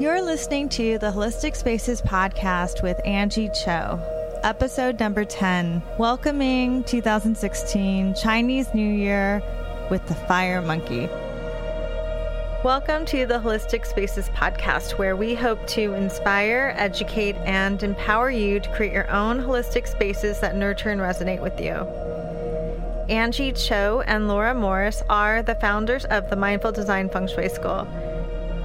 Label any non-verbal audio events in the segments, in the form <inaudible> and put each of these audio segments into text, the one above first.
You're listening to the Holistic Spaces podcast with Angie Cho, episode number 10, welcoming 2016 Chinese New Year with the Fire Monkey. Welcome to the Holistic Spaces podcast, where we hope to inspire, educate, and empower you to create your own holistic spaces that nurture and resonate with you. Angie Cho and Laura Morris are the founders of the Mindful Design Feng Shui School.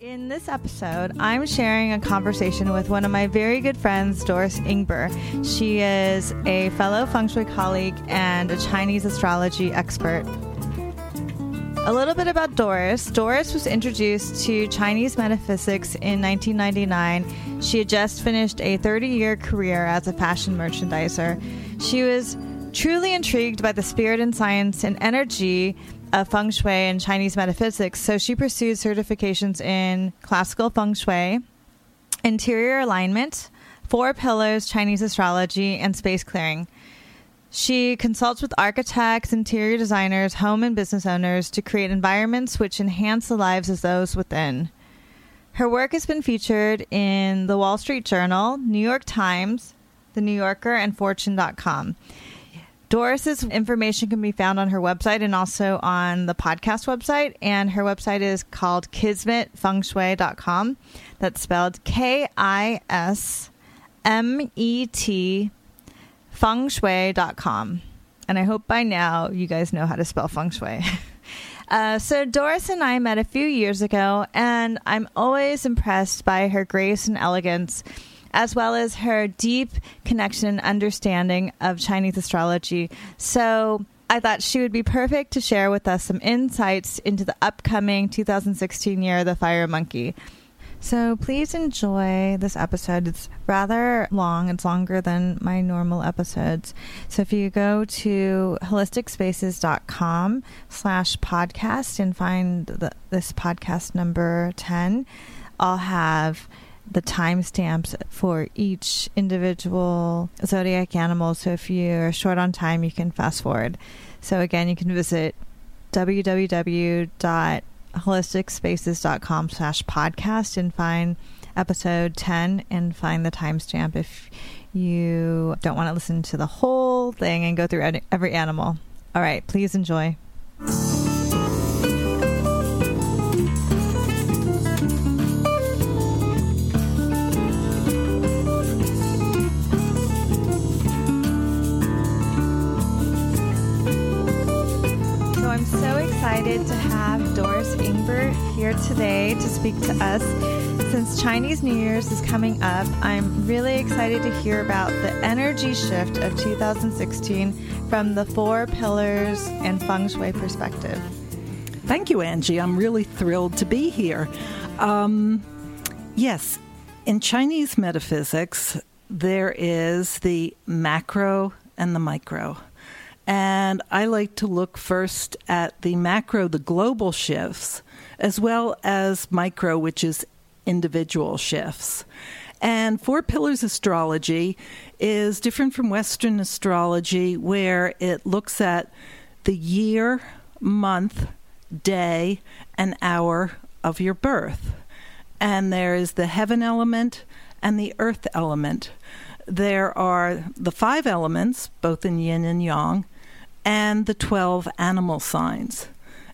In this episode, I'm sharing a conversation with one of my very good friends, Doris Ingber. She is a fellow feng shui colleague and a Chinese astrology expert. A little bit about Doris. Doris was introduced to Chinese metaphysics in 1999. She had just finished a 30 year career as a fashion merchandiser. She was truly intrigued by the spirit and science and energy of feng shui and Chinese metaphysics, so she pursued certifications in classical feng shui, interior alignment, four pillars, Chinese astrology, and space clearing. She consults with architects, interior designers, home and business owners to create environments which enhance the lives of those within. Her work has been featured in the Wall Street Journal, New York Times, The New Yorker, and Fortune.com. Doris's information can be found on her website and also on the podcast website. And her website is called kismetfengshui.com. That's spelled K I S M E T fengshui.com. And I hope by now you guys know how to spell feng shui. <laughs> Uh, so, Doris and I met a few years ago, and I'm always impressed by her grace and elegance, as well as her deep connection and understanding of Chinese astrology. So, I thought she would be perfect to share with us some insights into the upcoming 2016 year of the Fire Monkey. So please enjoy this episode. It's rather long. It's longer than my normal episodes. So if you go to holisticspaces.com slash podcast and find the, this podcast number 10, I'll have the timestamps for each individual zodiac animal. So if you're short on time, you can fast forward. So again, you can visit www holisticspaces.com slash podcast and find episode 10 and find the timestamp if you don't want to listen to the whole thing and go through every animal. All right, please enjoy. Here today to speak to us. Since Chinese New Year's is coming up, I'm really excited to hear about the energy shift of 2016 from the four pillars and feng shui perspective. Thank you, Angie. I'm really thrilled to be here. Um, yes, in Chinese metaphysics, there is the macro and the micro. And I like to look first at the macro, the global shifts, as well as micro, which is individual shifts. And Four Pillars Astrology is different from Western astrology, where it looks at the year, month, day, and hour of your birth. And there is the heaven element and the earth element. There are the five elements, both in yin and yang, and the 12 animal signs.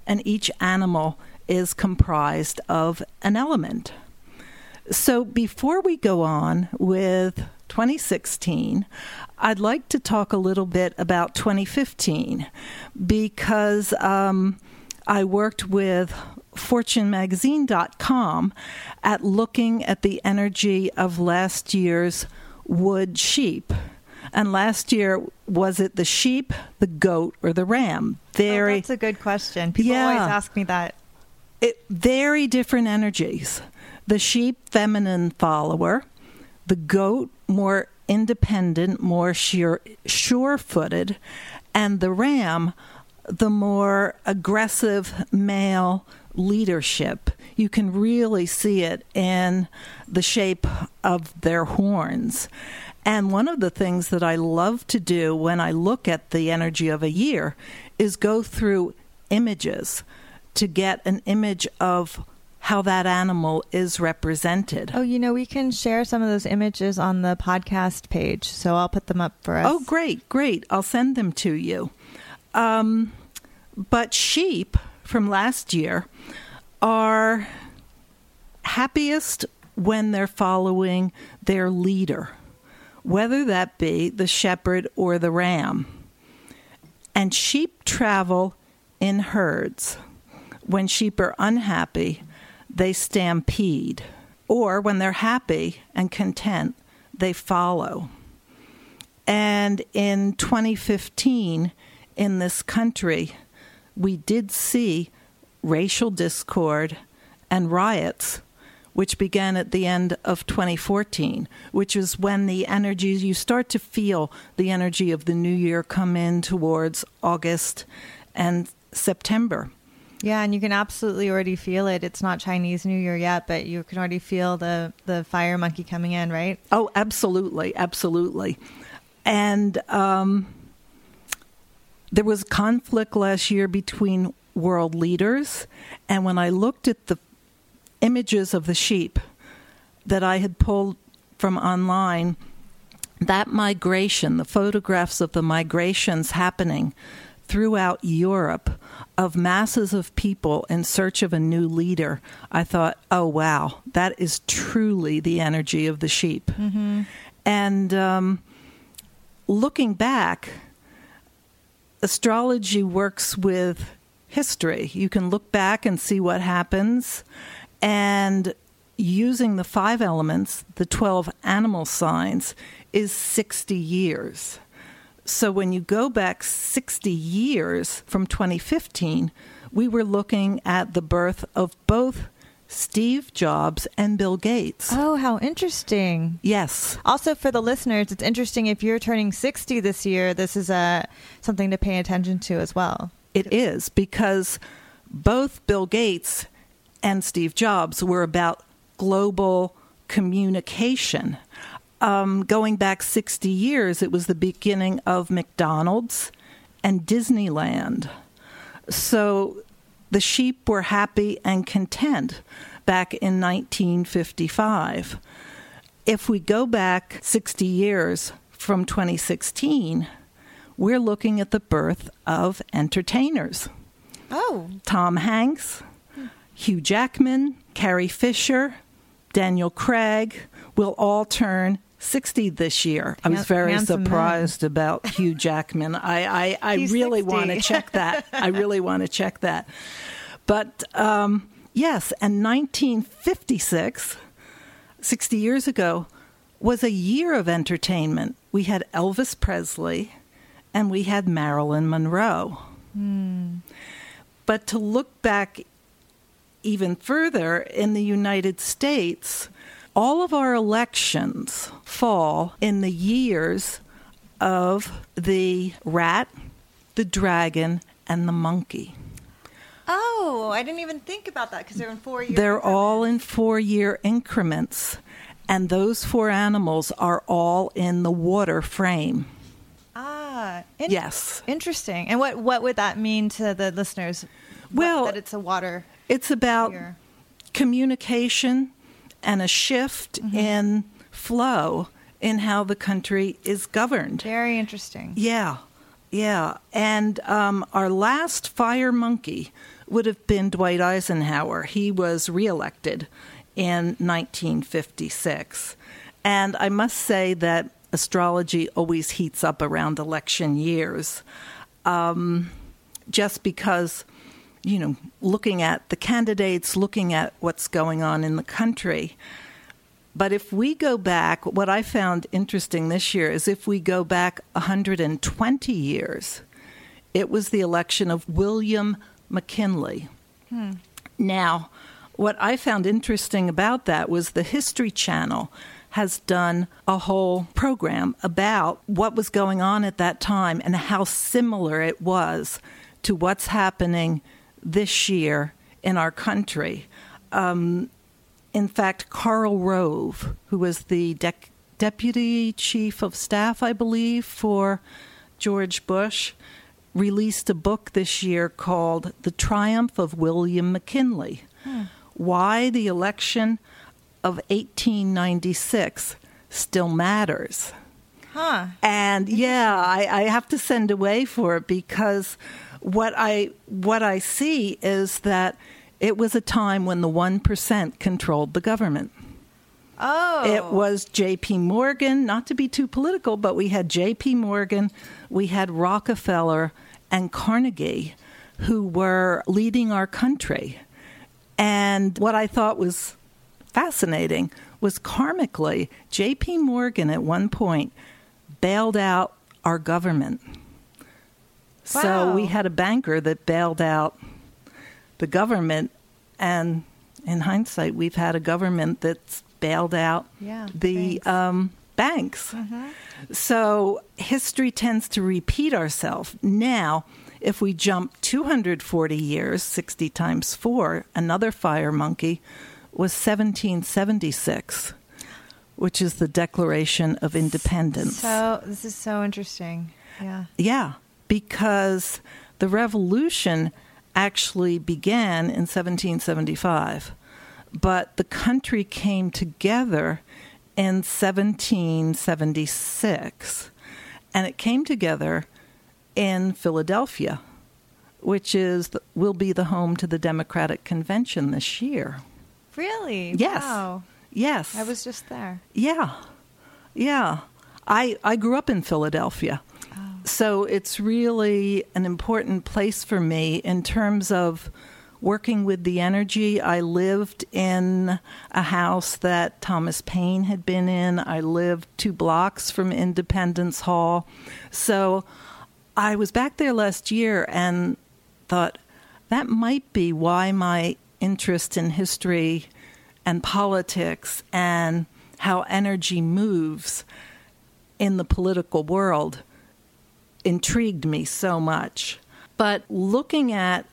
And each animal is comprised of an element. So before we go on with 2016, I'd like to talk a little bit about 2015 because um, I worked with FortuneMagazine.com at looking at the energy of last year's wood sheep. And last year, was it the sheep, the goat, or the ram? Very. Oh, that's a good question. People yeah, always ask me that. It, very different energies. The sheep, feminine follower. the goat more independent, more sure footed, and the ram the more aggressive male leadership. You can really see it in the shape of their horns. And one of the things that I love to do when I look at the energy of a year is go through images to get an image of how that animal is represented. Oh, you know, we can share some of those images on the podcast page, so I'll put them up for us. Oh, great, great. I'll send them to you. Um, but sheep from last year are happiest when they're following their leader, whether that be the shepherd or the ram. And sheep travel in herds. When sheep are unhappy, they stampede. Or when they're happy and content, they follow. And in 2015, in this country, we did see racial discord and riots, which began at the end of 2014, which is when the energies, you start to feel the energy of the new year come in towards August and September. Yeah, and you can absolutely already feel it. It's not Chinese New Year yet, but you can already feel the the fire monkey coming in, right? Oh, absolutely, absolutely. And um, there was conflict last year between world leaders, and when I looked at the images of the sheep that I had pulled from online, that migration, the photographs of the migrations happening throughout Europe of masses of people in search of a new leader, I thought, oh, wow, that is truly the energy of the sheep. Mm-hmm. And um, looking back, astrology works with history. You can look back and see what happens. And using the five elements, the 12 animal signs, is 60 years. So when you go back 60 years from 2015, we were looking at the birth of both Steve Jobs and Bill Gates. Oh, how interesting. Yes. Also for the listeners, it's interesting if you're turning 60 this year, this is a uh, something to pay attention to as well. It is because both Bill Gates and Steve Jobs were about global communication. Um, going back 60 years, it was the beginning of McDonald's and Disneyland. So the sheep were happy and content back in 1955. If we go back 60 years from 2016, we're looking at the birth of entertainers. Oh. Tom Hanks, Hugh Jackman, Carrie Fisher, Daniel Craig will all turn 60 this year. I was very surprised man. about Hugh Jackman. I, I, I really want to check that. I really want to check that. But um, yes, and 1956, 60 years ago, was a year of entertainment. We had Elvis Presley and we had Marilyn Monroe. Mm. But to look back even further in the United States, all of our elections fall in the years of the rat, the dragon, and the monkey. Oh, I didn't even think about that because they're in four years. They're all in four year increments, and those four animals are all in the water frame. Ah, in- yes. Interesting. And what what would that mean to the listeners? Well, that it's a water. It's about year? communication and a shift mm-hmm. in flow in how the country is governed. Very interesting. Yeah, yeah. And um, our last fire monkey would have been Dwight Eisenhower. He was reelected in 1956. And I must say that astrology always heats up around election years. Um, just because you know, looking at the candidates, looking at what's going on in the country. But if we go back, what I found interesting this year is if we go back 120 years, it was the election of William McKinley. Hmm. Now, what I found interesting about that was the History Channel has done a whole program about what was going on at that time and how similar it was to what's happening this year in our country. Um, in fact, Karl Rove, who was the dec- deputy chief of staff, I believe, for George Bush, released a book this year called The Triumph of William McKinley. Hmm. Why the election of 1896 still matters. Huh. And yeah, I, I have to send away for it because what I what I see is that it was a time when the one percent controlled the government. Oh. It was J.P. Morgan, not to be too political, but we had J.P. Morgan, we had Rockefeller and Carnegie who were leading our country. And what I thought was fascinating was karmically, J.P. Morgan at one point bailed out our government. Wow. So we had a banker that bailed out the government, and in hindsight, we've had a government that's bailed out Yeah, the banks. um, banks. So history tends to repeat ourselves. Now, if we jump 240 years, 60 times 4, another fire monkey was 1776, which is the Declaration of Independence. So this is so interesting. Yeah. Yeah, because the revolution actually began in 1775, but the country came together in 1776, and it came together in Philadelphia, which is will be the home to the Democratic Convention this year. Really? Yes. Wow. Yes, I was just there. yeah, yeah. I I grew up in Philadelphia, so it's really an important place for me in terms of working with the energy. I lived in a house that Thomas Paine had been in. I lived two blocks from Independence Hall, so I was back there last year and thought that might be why my interest in history and politics and how energy moves in the political world intrigued me so much. But looking at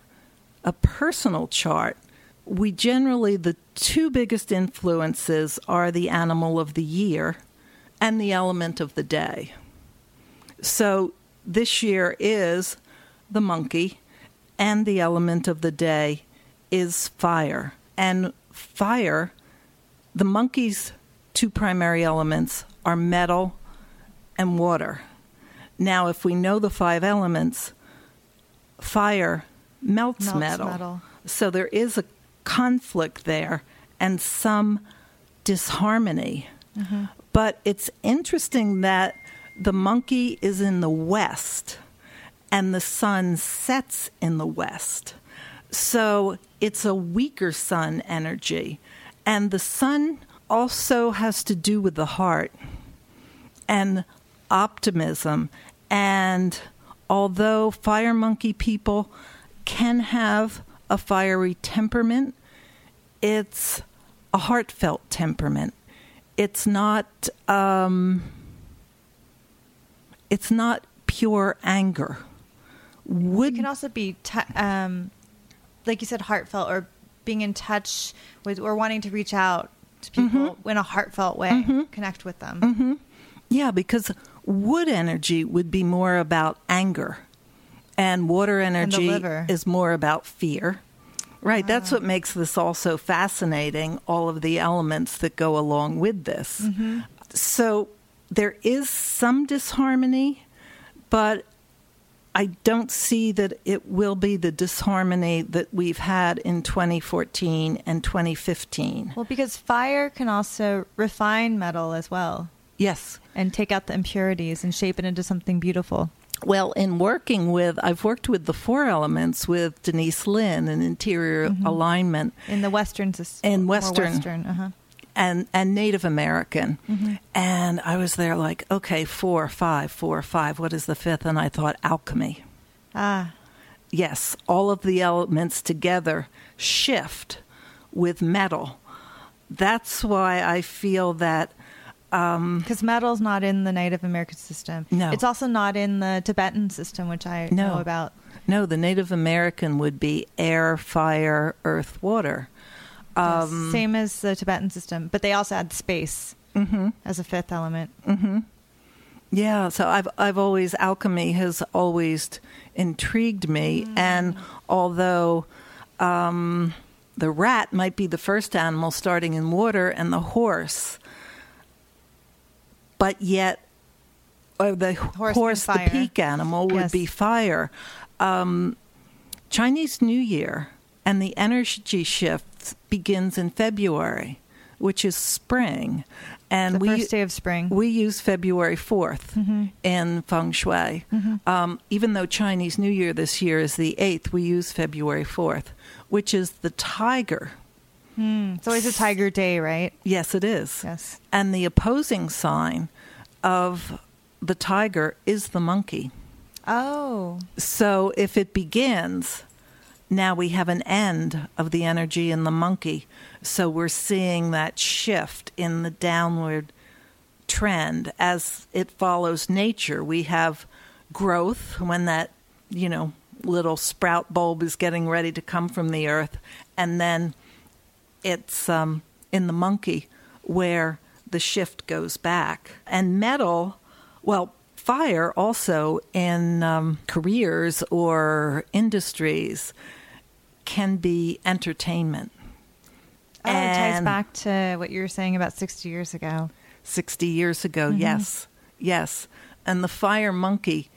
a personal chart, we generally, the two biggest influences are the animal of the year and the element of the day. So this year is the monkey, and the element of the day is fire. And fire, the monkey's two primary elements are metal and water. Now, if we know the five elements, fire melts, Melts metal. metal. So there is a conflict there and some disharmony. Mm-hmm. But it's interesting that the monkey is in the west and the sun sets in the west. So it's a weaker sun energy. And the sun also has to do with the heart and optimism. And although fire monkey people can have a fiery temperament, it's a heartfelt temperament. It's not. Um, it's not pure anger. It can also be, t- um, like you said, heartfelt or being in touch with or wanting to reach out to people Mm-hmm. in a heartfelt way, connect with them. Yeah, because wood energy would be more about anger, and water energy liver. is more about fear. Right, that's ah. what makes this also fascinating, all of the elements that go along with this. Mm-hmm. So there is some disharmony, but I don't see that it will be the disharmony that we've had in 2014 and 2015. Well, because fire can also refine metal as well Yes. and take out the impurities and shape it into something beautiful. Well, in working with, I've worked with the four elements with Denise Linn in interior alignment In the Western system. In Western. Western, uh-huh. and, and Native American. And I was there like, okay, four, five, four, five. What is the fifth? And I thought alchemy. Ah, Yes, all of the elements together shift with metal. That's why I feel that Because metal's not in the Native American system. No. It's also not in the Tibetan system, which I No. know about. no, the Native American would be air, fire, earth, water. Yes. Um, Same as the Tibetan system, but they also add space hmm as a fifth element. Yeah, so I've I've always alchemy has always intrigued me, and although um, the rat might be the first animal starting in water, and the horse, but yet, or the Horse horse, the peak animal would Yes. be fire. Um, Chinese New Year and the energy shift begins in February, which is spring, and the we first day of spring. we use February 4th Mhm. in feng shui. Mhm. Um, even though Chinese New Year this year is the 8th, we use February 4th, which is the tiger. Hmm. It's always a tiger day, right? Yes, it is. Yes. And the opposing sign of the tiger is the monkey. Oh. So if it begins, now we have an end of the energy in the monkey. So we're seeing that shift in the downward trend as it follows nature. We have growth when that, you know, little sprout bulb is getting ready to come from the earth. And then it's um, in the monkey where the shift goes back. And metal, well, fire also in um, careers or industries can be entertainment. Oh, it ties back to what you were saying about 60 years ago. 60 years ago, Mm-hmm. yes, yes. And the fire monkey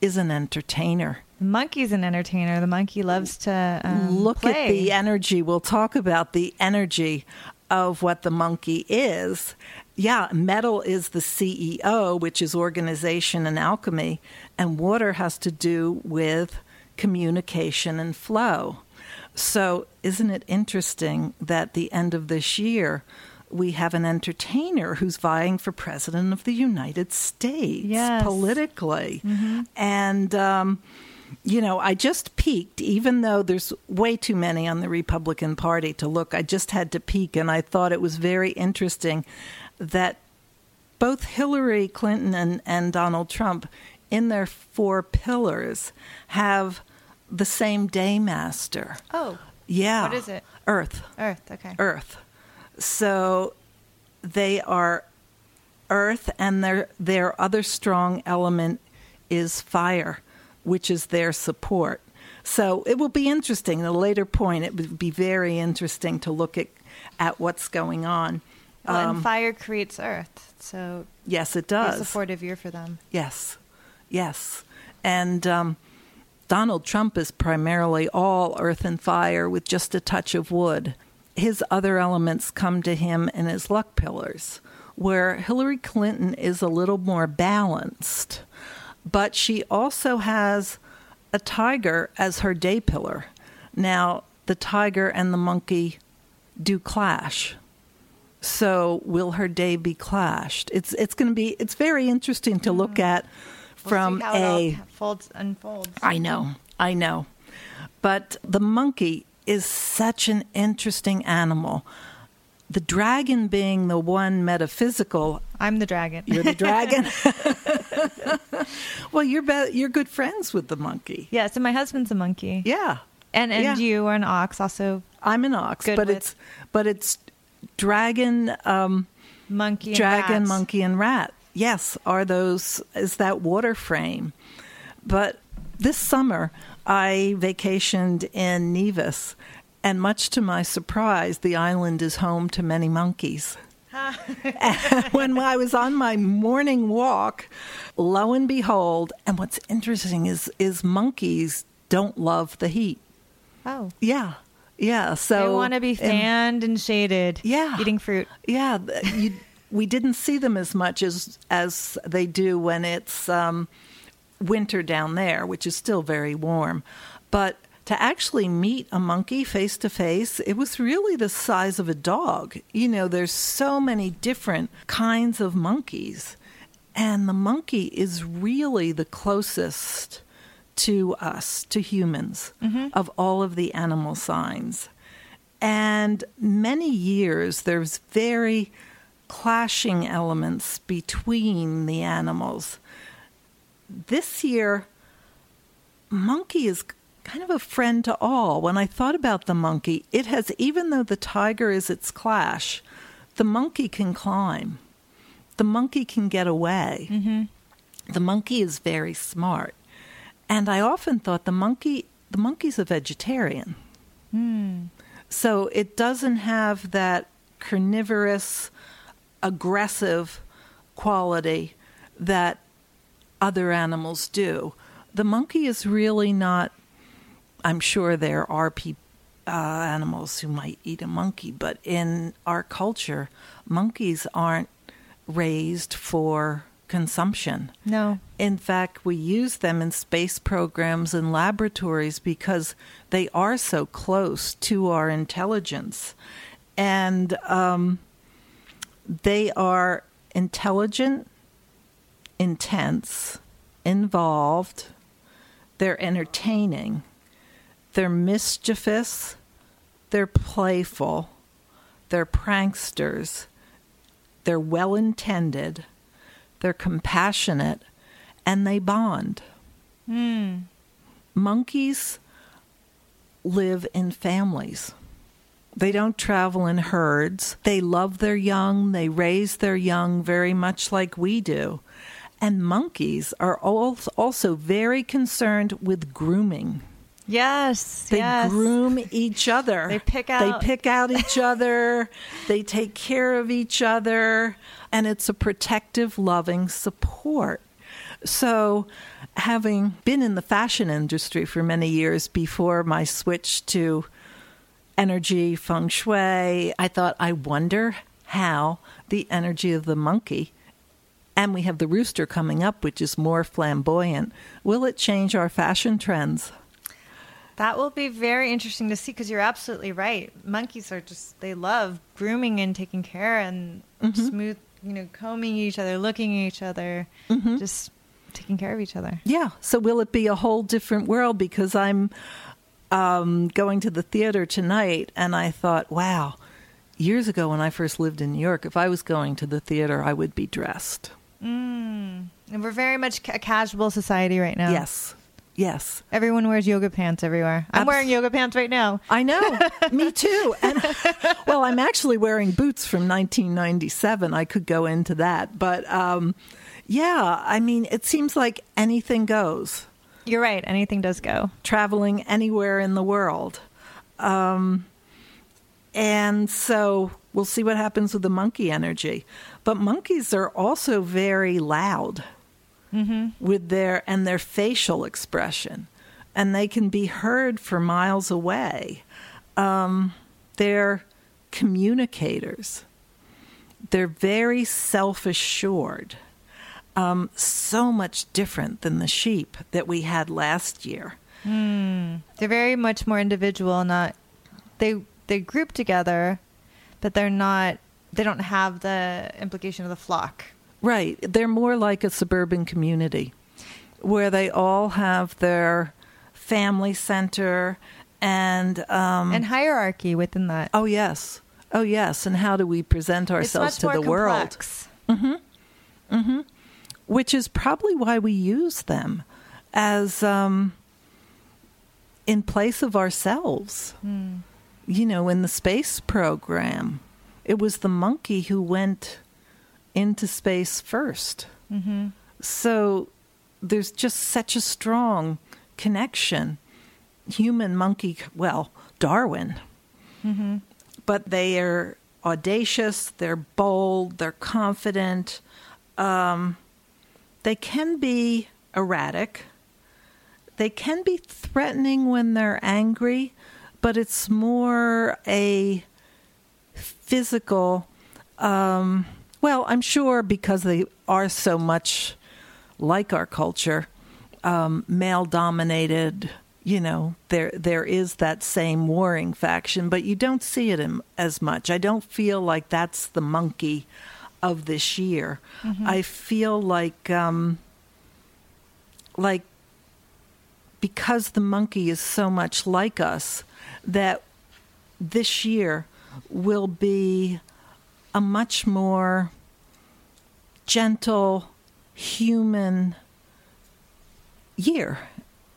is an entertainer. Monkey's an entertainer. The monkey loves to um, Look play. at the energy. We'll talk about the energy of what the monkey is. Yeah, metal is the CEO, which is organization and alchemy, and water has to do with communication and flow. So, isn't it interesting that the end of this year we have an entertainer who's vying for president of the United States Yes. politically? And um, you know, I just peeked, even though there's way too many on the Republican Party to look. I just had to peek, and I thought it was very interesting that both Hillary Clinton and, and Donald Trump, in their four pillars, have the same day master. Oh, Yeah. What is it? Earth. Earth. Okay. Earth. So they are earth, and their their other strong element is fire, which is their support. So it will be interesting. At a later point, it would be very interesting to look at at what's going on. Well, Um, and fire creates earth, so yes, it it's a does. supportive year for them. Yes, yes. And um, Donald Trump is primarily all earth and fire with just a touch of wood. His other elements come to him in his luck pillars, where Hillary Clinton is a little more balanced, but she also has a tiger as her day pillar. Now, the tiger and the monkey do clash. So will her day be clashed? It's it's going to be it's very interesting to look hmm. at We'll from how a folds unfolds. I know, I know. But the monkey is such an interesting animal. The dragon being the one metaphysical. I'm the dragon. You're the dragon. <laughs> <laughs> well, you're be- you're good friends with the monkey. yeah. So my husband's a monkey, Yeah, and and Yeah. you are an ox, also I'm an ox, but with- it's but it's dragon, um, monkey, and dragon, rats. monkey, and rat. Yes, are those is that water frame? But this summer I vacationed in Nevis, and much to my surprise, the island is home to many monkeys. <laughs> <laughs> When I was on my morning walk, lo and behold, and what's interesting is is monkeys don't love the heat. Oh, Yeah, yeah. So they want to be fanned and shaded. Yeah. eating fruit. yeah, you, we didn't see them as much as as they do when it's um, winter down there, which is still very warm. But to actually meet a monkey face to face, it was really the size of a dog. You know, there's so many different kinds of monkeys, and the monkey is really the closest to us, to humans, mm-hmm. of all of the animal signs. And many years there's very clashing elements between the animals. This year, monkey is kind of a friend to all. When I thought about the monkey, it has, even though the tiger is its clash, the monkey can climb, the monkey can get away. Mm-hmm. The monkey is very smart. And I often thought the monkey, the monkey's a vegetarian. Mm. So it doesn't have that carnivorous, aggressive quality that other animals do. The monkey is really not. I'm sure there are peop uh, animals who might eat a monkey, but in our culture, monkeys aren't raised for consumption. No. In fact, we use them in space programs and laboratories because they are so close to our intelligence. And um, they are intelligent, intense, involved, they're entertaining, they're mischievous, they're playful, they're pranksters, they're well intended they're compassionate, and they bond. Mm. Monkeys live in families. They don't travel in herds. They love their young. They raise their young very much like we do. And monkeys are also very concerned with grooming. Yes, they yes. groom each other. They pick out. They pick out each other. <laughs> they take care of each other, and it's a protective, loving support. So, having been in the fashion industry for many years before my switch to energy feng shui, I thought, I wonder how the energy of the monkey and we have the rooster coming up, which is more flamboyant. Will it change our fashion trends? That will be very interesting to see because you're absolutely right. Monkeys are just, they love grooming and taking care and mm-hmm. smooth, you know, combing each other, looking at each other, mm-hmm. just taking care of each other. Yeah. So will it be a whole different world? Because I'm um, going to the theater tonight and I thought, wow, years ago when I first lived in New York, if I was going to the theater, I would be dressed. Mm. And we're very much a casual society right now. Yes. Yes. Everyone wears yoga pants everywhere. I'm Abs- wearing yoga pants right now. I know. <laughs> Me too. And well, I'm actually wearing boots from 1997. I could go into that, but um, yeah, I mean, it seems like anything goes. You're right. Anything does go. Traveling anywhere in the world. Um, and so we'll see what happens with the monkey energy. But monkeys are also very loud mm-hmm. with their and their facial expression, and they can be heard for miles away. Um, they're communicators. They're very self assured. Um, so much different than the sheep that we had last year. Mm. They're very much more individual. Not they they group together, but they're not. They don't have the implication of the flock. Right. They're more like a suburban community where they all have their family center and um, and hierarchy within that. Oh yes. Oh yes. And how do we present ourselves to the complex. world? Mm-hmm. Mm-hmm. Which is probably why we use them as um, in place of ourselves. Mm. You know, in the space program, it was the monkey who went into space 1st mm-hmm. So there's just such a strong connection. Human monkey, well, Darwin. Mm-hmm. But they are audacious, they're bold, they're confident. Um, they can be erratic. They can be threatening when they're angry, but it's more a physical. Um, well, I'm sure because they are so much like our culture, um, male dominated. You know, there there is that same warring faction, but you don't see it in, as much. I don't feel like that's the monkey of this year. Mm-hmm. I feel like um, like because the monkey is so much like us that this year will be a much more gentle, human year.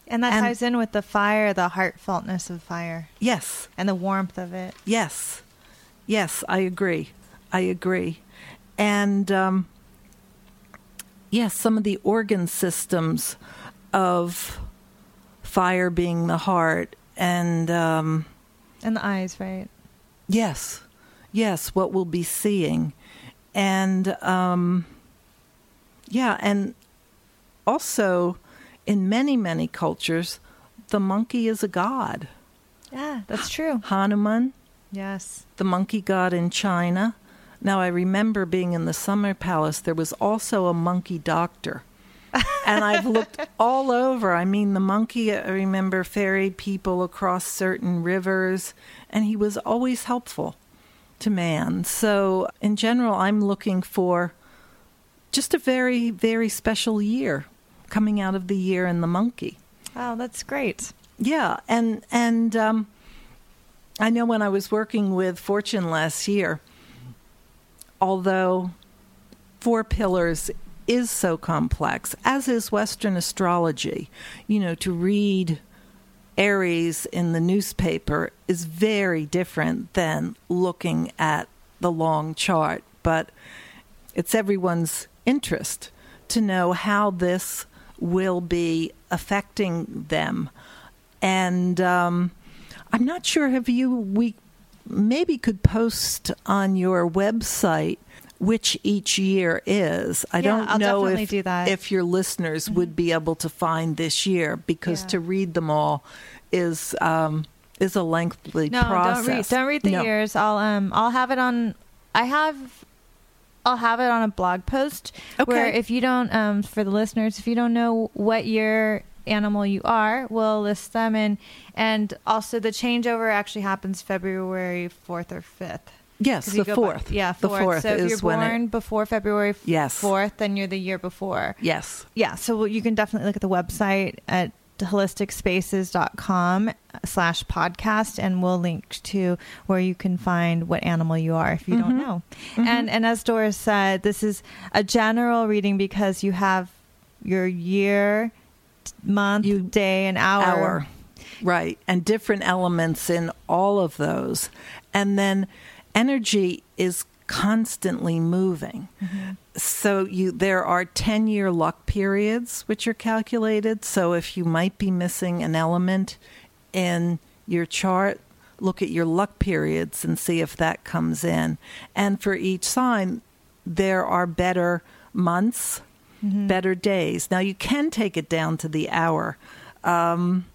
And that And- ties in with the fire, the heartfeltness of fire, Yes, and the warmth of it. yes, yes, I agree. I agree. And um, yes, some of the organ systems of fire being the heart and. Um, And the eyes, right? Yes, yes, what we'll be seeing. And um, yeah, and also in many, many cultures, the monkey is a god. Yeah, that's true. Hanuman, Yes. the monkey god in China. Now, I remember being in the Summer Palace, there was also a monkey doctor. <laughs> and I've looked all over. I mean, the monkey, I remember, ferried people across certain rivers, and he was always helpful to man. So, in general, I'm looking for just a very, very special year coming out of the year in the monkey. Wow, that's great. Yeah, and and um, I know when I was working with Fortune last year, although four pillars is so complex, as is Western astrology, you know, to read Aries in the newspaper is very different than looking at the long chart, but it's everyone's interest to know how this will be affecting them. And um, I'm not sure if you we maybe could post on your website which each year is. I Yeah, don't I'll know if do that. Mm-hmm. if your listeners would be able to find this year because Yeah. to read them all is um, is a lengthy No, process. don't read. Don't read the No. years. I'll um I'll have it on. I have. I'll have it on a blog post where if you don't um for the listeners if you don't know what your animal you are we'll list them and and also the changeover actually happens February 4th or 5th Yes, the go by- fourth. yeah the fourth. fourth so if you're born it. before February Yes. 4th then you're the year before Yes. yeah so you can definitely look at the website at holisticspaces.com slash podcast and we'll link to where you can find what animal you are if you don't Mhm. know Mhm. and and as doris said this is a general reading because you have your year month You- day and hour, hour. Right. And different elements in all of those. And then energy is constantly moving. So you there are 10 year luck periods which are calculated. So if you might be missing an element in your chart, look at your luck periods and see if that comes in. And for each sign there are better months, better days. Now you can take it down to the hour. Um,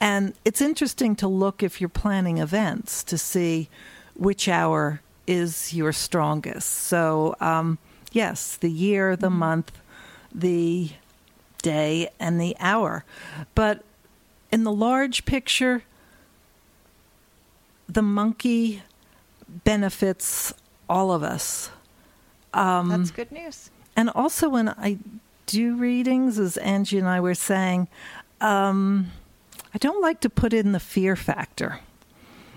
and it's interesting to look if you're planning events to see which hour is your strongest. So, um, yes, the year, the month, the day, and the hour. But in the large picture, the monkey benefits all of us. Um, that's good news and also, when I do readings, as Angie and I were saying, um, I don't like to put in the fear factor.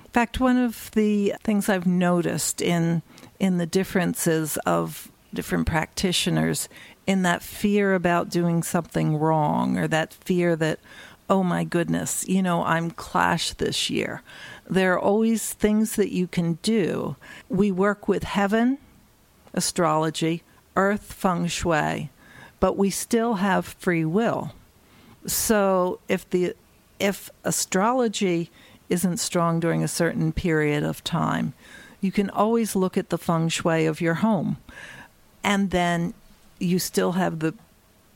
In fact, one of the things I've noticed in in the differences of different practitioners in that fear about doing something wrong or that fear that oh my goodness, you know, I'm clash this year. There are always things that you can do. We work with heaven, astrology, earth feng shui, but we still have free will. So if the if astrology isn't strong during a certain period of time, you can always look at the feng shui of your home. And then you still have the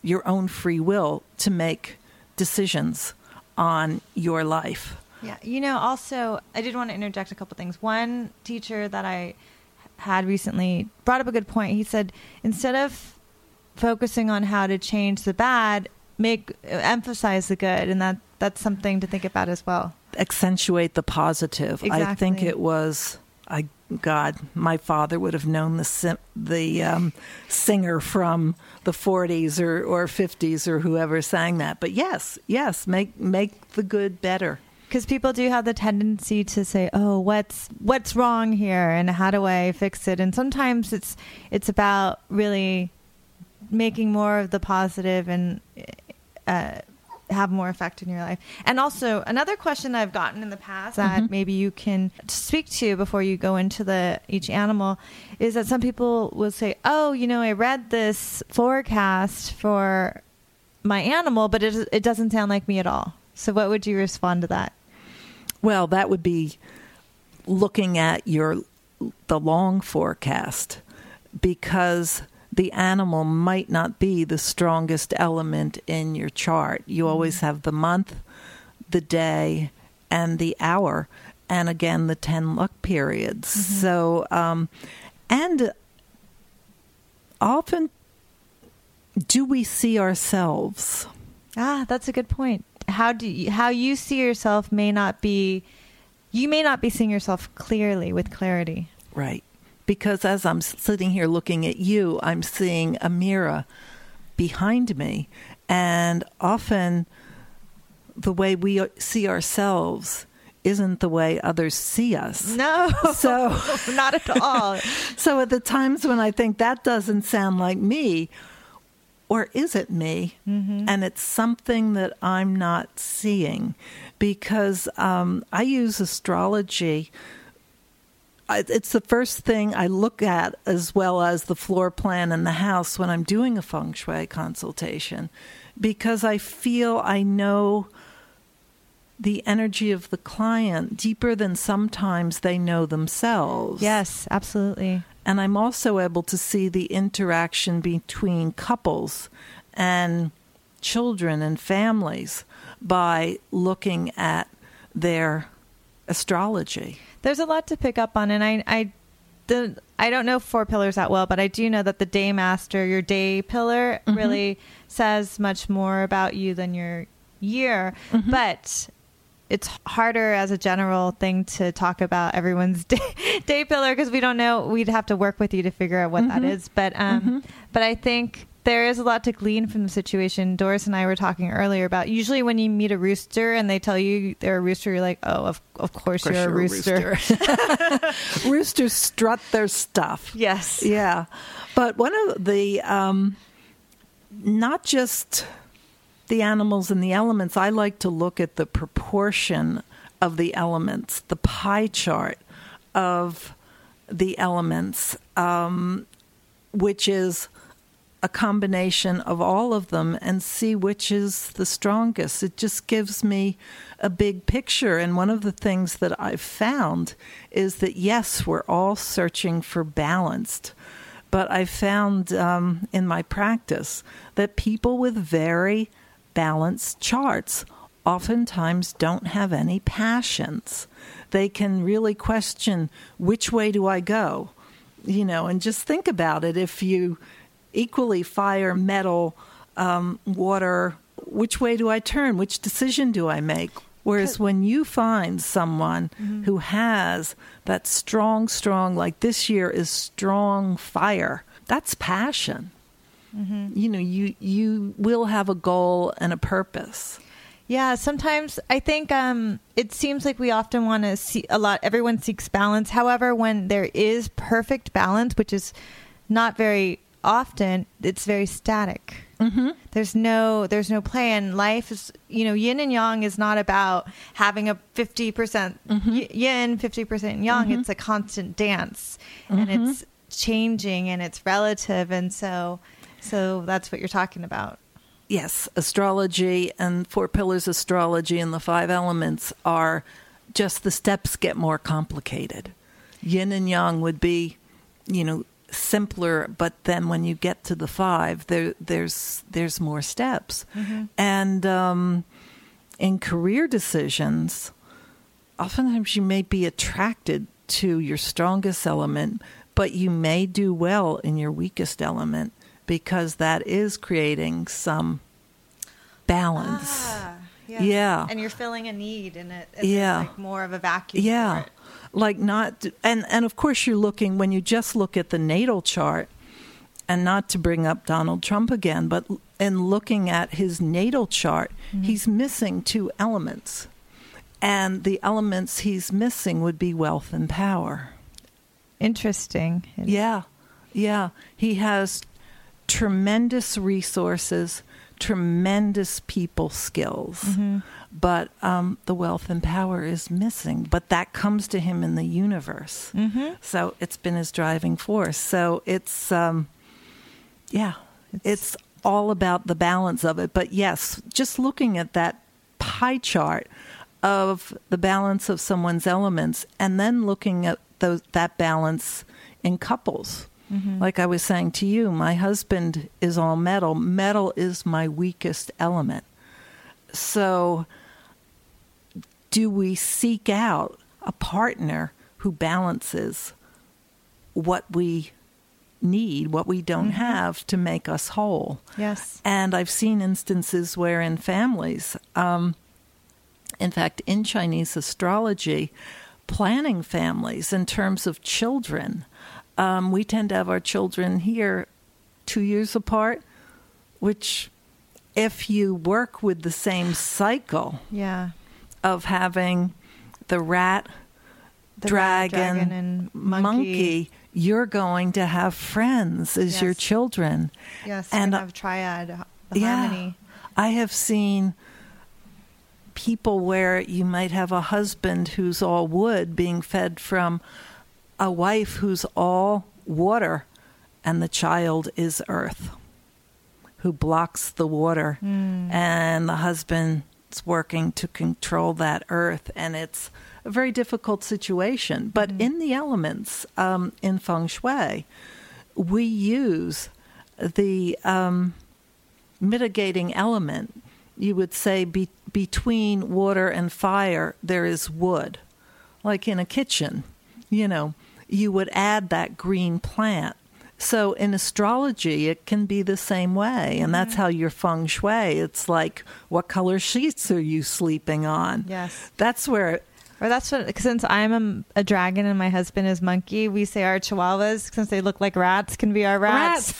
your own free will to make decisions on your life. Yeah, you know, also, I did want to interject a couple things. One teacher that I had recently brought up a good point. He said instead of focusing on how to change the bad, make emphasize the good, and that that's something to think about as well. accentuate the positive. I think it was I God, my father would have known the the um, singer from the 40s or, or 50s or whoever sang that. But yes, yes, make make the good better. because people do have the tendency to say, "Oh, what's what's wrong here, and how do I fix it?" And sometimes it's it's about really making more of the positive and uh, have more effect in your life. And also, another question I've gotten in the past that Mhm. maybe you can speak to before you go into the each animal is that some people will say, "Oh, you know, I read this forecast for my animal, but it it doesn't sound like me at all." So, what would you respond to that? Well, that would be looking at your the long forecast because the animal might not be the strongest element in your chart. You always have the month, the day, and the hour, and again the 10 luck periods. So, um, and often do we see ourselves? Ah, that's a good point. How do you, how you see yourself may not be you may not be seeing yourself clearly with clarity. Right. Because as I'm sitting here looking at you, I'm seeing a mirror behind me. And often the way we see ourselves isn't the way others see us. No. <laughs> So <laughs> not at all. <laughs> so at the times when I think that doesn't sound like me, or is it me? Mm-hmm. And it's something that I'm not seeing because um, I use astrology. It's the first thing I look at, as well as the floor plan in the house when I'm doing a feng shui consultation, because I feel I know the energy of the client deeper than sometimes they know themselves. yes, absolutely. And I'm also able to see the interaction between couples and children and families by looking at their astrology. There's a lot to pick up on and I I the I don't know four pillars that well, but I do know that the day master, your day pillar Mhm. really says much more about you than your year. Mhm. But it's harder as a general thing to talk about everyone's <laughs> day, day pillar because we don't know. We'd have to work with you to figure out what that Mhm. is. But um, Mhm. but I think there is a lot to glean from the situation. Doris and I were talking earlier about usually when you meet a rooster and they tell you they're a rooster, you're like, oh, of of course, you're, a rooster. <laughs> Roosters strut their stuff. yes. Yeah. But one of the, um, not just the animals and the elements, I like to look at the proportion of the elements, the pie chart of the elements, um, which is a combination of all of them and see which is the strongest. It just gives me a big picture. And one of the things that I've found is that, yes, we're all searching for balanced. But I found um, in my practice that people with very balanced charts oftentimes don't have any passions. They can really question which way do I go? You know, and just think about it. If you equally fire, metal, um, water, which way do I turn? Which decision do I make? Whereas when you find someone who has that strong, strong, like this year is strong fire, that's passion. You know, you you will have a goal and a purpose. Yeah, sometimes I think um, it seems like we often want to see a lot. Everyone seeks balance. However, when there is perfect balance, which is not very often, it's very static. Mm-hmm. There's no there's no play, and life is you know yin and yang is not about having a fifty percent mm-hmm. yin, fifty percent yang. Mm-hmm. It's a constant dance, and mm-hmm. it's changing and it's relative, and so so that's what you're talking about. Yes, astrology and four pillars astrology and the five elements are just the steps get more complicated. Yin and yang would be, you know, simpler, but then when you get to the five, there there's there's more steps. And um, in career decisions, oftentimes you may be attracted to your strongest element, but you may do well in your weakest element because that is creating some balance. Ah, Yeah. And you're filling a need and it it's Yeah. like more of a vacuum. Yeah. Like not and and of course you're looking when you just look at the natal chart and not to bring up Donald Trump again, but in looking at his natal chart, mm-hmm. he's missing two elements. and the elements he's missing would be wealth and power. Interesting. Yeah, yeah. He has tremendous resources, tremendous people skills, Mm-hmm. but um, the wealth and power is missing. But that comes to him in the universe. Mm-hmm. So it's been his driving force. So it's, um, yeah, it's, all about the balance of it. But yes, just looking at that pie chart of the balance of someone's elements and then looking at those, that balance in couples. Mm-hmm. Like I was saying to you, my husband is all metal. Metal is my weakest element. So, do we seek out a partner who balances what we need, what we don't Mhm. have to make us whole? Yes. And I've seen instances where in families, um, in fact, in Chinese astrology, planning families in terms of children, um, we tend to have our children here two years apart, which, if you work with the same cycle Yeah. of having the rat, The rat, dragon, dragon, and monkey. monkey. you're going to have friends as your children. Yes. And, have triad, yeah. harmony. I have seen people where you might have a husband who's all wood being fed from a wife who's all water, and the child is earth, who blocks the water, Mm. and the husband's working to control that earth, and it's a very difficult situation. But Mhm. in the elements, um, in feng shui, we use the um, mitigating element. You would say be- between water and fire, there is wood. Like in a kitchen, you know, you would add that green plant. So in astrology, it can be the same way. And that's mm. how your feng shui, it's like, what color sheets are you sleeping on? Yes. That's where Or that's what, since I'm a, a dragon and my husband is monkey, we say our chihuahuas, since they look like rats, can be our rats.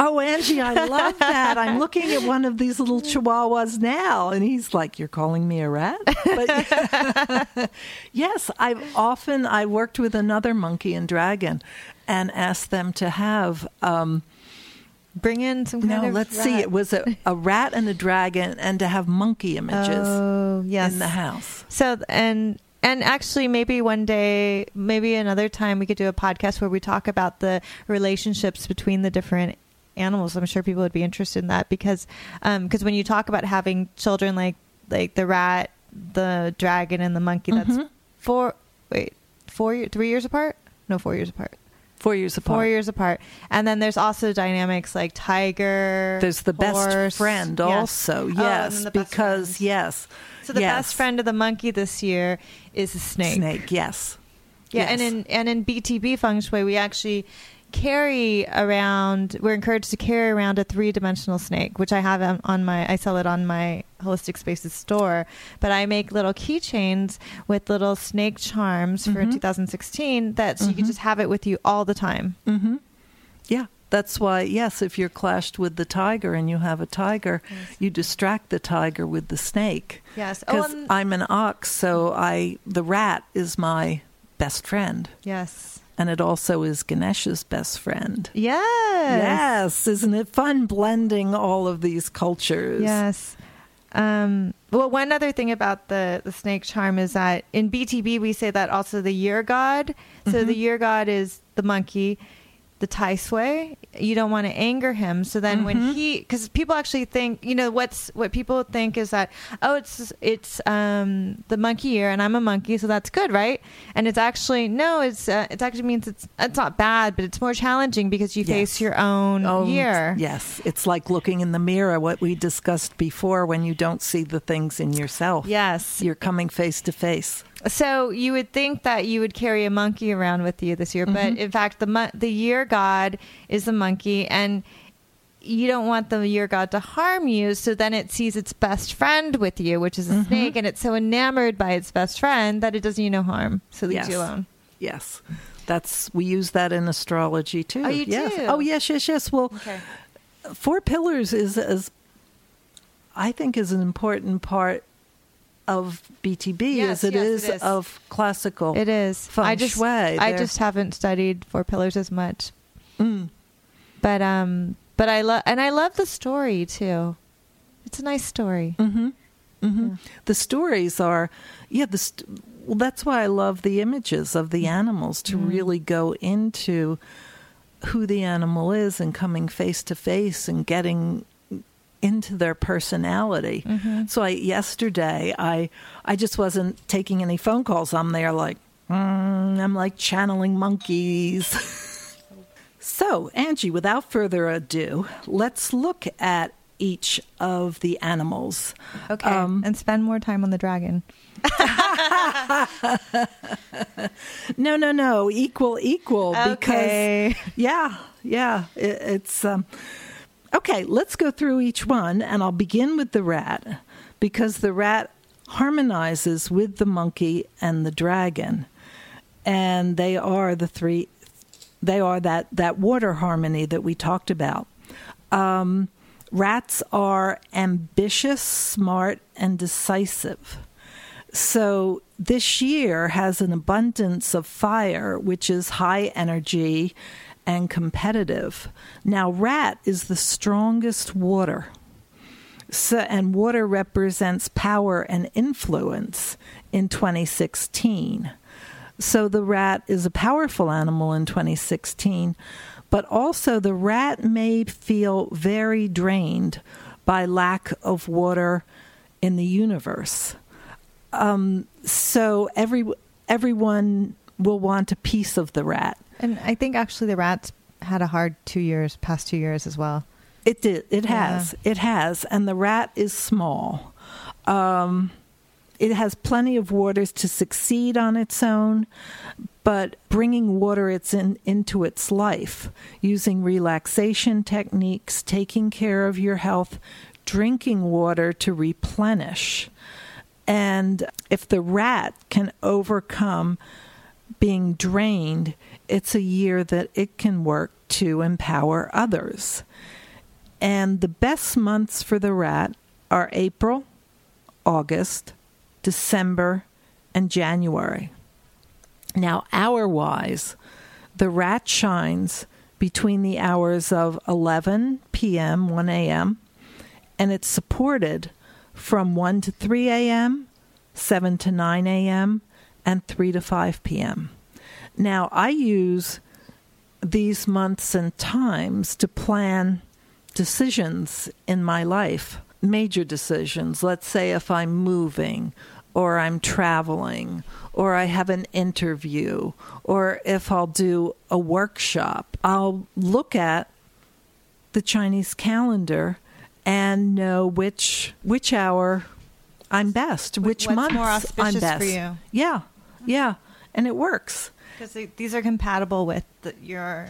oh, Angie, I <laughs> love that. I'm looking at one of these little chihuahuas now, and he's like, "You're calling me a rat?" But <laughs> yes, I've often I worked with another monkey and dragon, and asked them to have. Um, Bring in some kind no, of let's see. It was a, a rat and a dragon, and to have monkey images Oh, yes. in the house. So and and actually maybe one day maybe another time we could do a podcast where we talk about the relationships between the different animals. I'm sure people would be interested in that because um because when you talk about having children like like the rat, the dragon and the monkey that's Mhm. four wait, 4 year, 3 years apart? No, 4 years apart. Four years apart. Four years apart. And then there's also dynamics like tiger. There's the horse. best friend also. Oh, and Yes, then the because friends. yes. So the yes. best friend of the monkey this year is a snake. Snake, yes. Yeah, and in and in BTB feng shui, we actually carry around. We're encouraged to carry around a three dimensional snake, which I have on, on my. I sell it on my Holistic Spaces store. But I make little keychains with little snake charms for Mhm. 2016. That so you can Mhm. just have it with you all the time. Mm-hmm. Yeah, that's why. Yes, if you're clashed with the tiger and you have a tiger, you distract the tiger with the snake. Yes. Oh, Because and- I'm an ox, so I the rat is my best friend, yes. And it also is Ganesh's best friend. Yes. Yes, isn't it fun blending all of these cultures? Yes. Um, well, one other thing about the, the snake charm is that in BTB we say that also the year god. So Mhm. the year god is the monkey, the Tai Sui. You don't want to anger him. So then when Mhm. he, because people actually think, you know, what's what people think is that oh, it's it's um the monkey year and I'm a monkey, so that's good, right? And it's actually no, it's uh, it actually means it's it's not bad, but it's more challenging because you Yes. face your own Oh, year. Yes, it's like looking in the mirror, what we discussed before when you don't see the things in yourself. Yes. You're coming face to face. So you would think that you would carry a monkey around with you this year, but Mhm. in fact, the mon- the year god is the monkey, and you don't want the year god to harm you. So then it sees its best friend with you, which is a Mhm. snake, and it's so enamored by its best friend that it does you no harm. So leaves Yes. you alone. Yes. That's we use that in astrology too. Oh, you yes. do? Oh yes, yes, yes. Well, Okay. four pillars is as I think is an important part of BTB Yes, as it yes, is it is. of classical. It is. Feng I just shui. I They're- just haven't studied Four Pillars as much. Mm. But um but I love and I love the story too. It's a nice story. Mm-hmm. Mm-hmm. Yeah. The stories are, yeah. The st- well, that's why I love the images of the animals to Mhm. really go into who the animal is and coming face to face and getting into their personality. Mhm. So I yesterday I I just wasn't taking any phone calls. I'm there like mm, I'm like channeling monkeys. <laughs> so Angie, without further ado, let's look at each of the animals. Okay. Um, and spend more time on the dragon. <laughs> No, no, no, equal, equal. Okay. Because yeah, yeah, it, it's um, okay. Let's go through each one, and I'll begin with the rat because the rat harmonizes with the monkey and the dragon, and they are the three. They are that that water harmony that we talked about. Um, rats are ambitious, smart, and decisive. So this year has an abundance of fire, which is high energy and competitive. Now, rat is the strongest water. So, and water represents power and influence in 2016. So the rat is a powerful animal in 2016, but also the rat may feel very drained by lack of water in the universe. Um, so every everyone will want a piece of the rat. And I think actually the rats had a hard two years, past two years as well. It did. It Yeah. has. It has. And the rat is small. Um, it has plenty of waters to succeed on its own, but bringing water it's in, into its life, using relaxation techniques, taking care of your health, drinking water to replenish. And if the rat can overcome being drained, it's a year that it can work to empower others. And the best months for the rat are April, August, December, and January. Now, hour wise, the rat shines between the hours of 11 p.m., 1 a.m., and it's supported from 1 to 3 a.m., 7 to 9 a.m., and 3 to 5 p.m. Now, I use these months and times to plan decisions in my life, major decisions. Let's say if I'm moving or I'm traveling or I have an interview or if I'll do a workshop, I'll look at the Chinese calendar and know which which hour I'm best, which What's month I'm best. for you? Yeah, yeah, and it works. Because these are compatible with the, your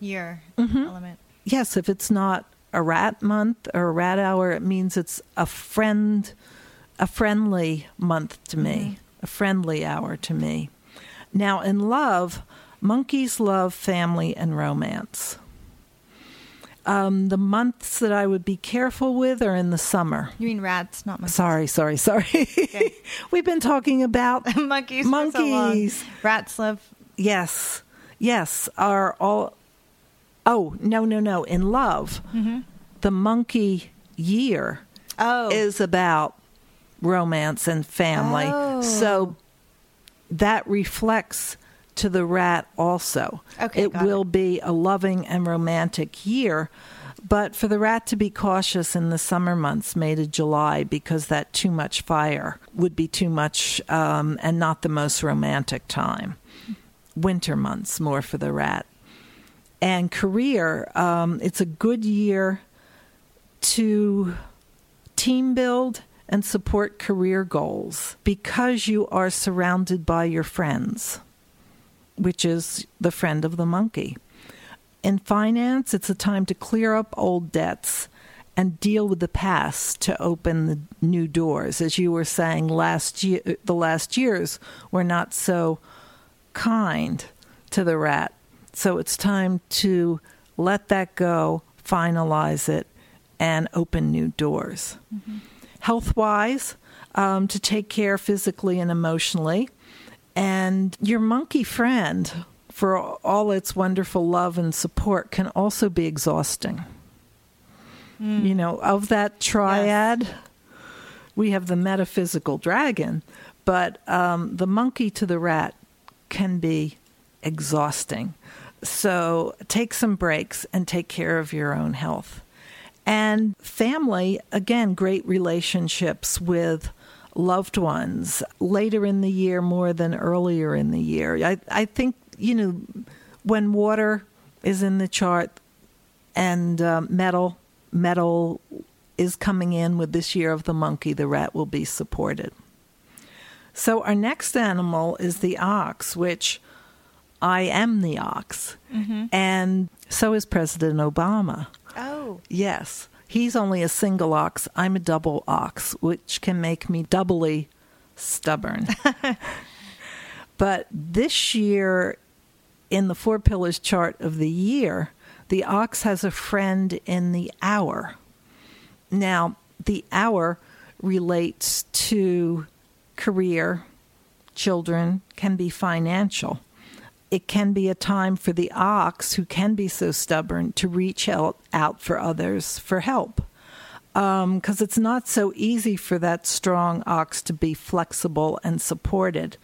year Mhm. element. Yes, if it's not a rat month or a rat hour, it means it's a friend, a friendly month to me, a friendly hour to me. Now, in love, monkeys love family and romance. Um, the months that I would be careful with are in the summer. You mean rats, not monkeys? Sorry, sorry, sorry. <laughs> We've been talking about <laughs> monkeys. for so long. Monkeys. Rats love. Yes, yes, are all. Oh no, no, no! In love, the monkey year Oh, is about romance and family. Oh. So that reflects to the rat also. Okay, it will it. be a loving and romantic year. But for the rat to be cautious in the summer months, May to July, because that too much fire would be too much um, and not the most romantic time. Winter months, more for the rat. And career, um, it's a good year to team build and support career goals because you are surrounded by your friends, which is the friend of the monkey. In finance, it's a time to clear up old debts and deal with the past to open the new doors. As you were saying last year, the last years were not so kind to the rat. So it's time to let that go, finalize it, and open new doors. health wise, um, to take care physically and emotionally. And your monkey friend, for all its wonderful love and support, can also be exhausting. Mm. You know, of that triad, yes. we have the metaphysical dragon, but um, the monkey to the rat can be exhausting. So take some breaks and take care of your own health. And family, again, great relationships with loved ones later in the year more than earlier in the year. I, I think, you know, when water is in the chart and uh, metal, metal is coming in with this year of the monkey, the rat will be supported. So our next animal is the ox, which I am the ox. Mm-hmm. And so is President Obama. Oh. Yes. He's only a single ox. I'm a double ox, which can make me doubly stubborn. <laughs> but this year, in the Four Pillars chart of the year, the ox has a friend in the hour. Now, the hour relates to career, children, can be financial it can be a time for the ox who can be so stubborn to reach out, out for others for help. Because um, it's not so easy for that strong ox to be flexible and supported.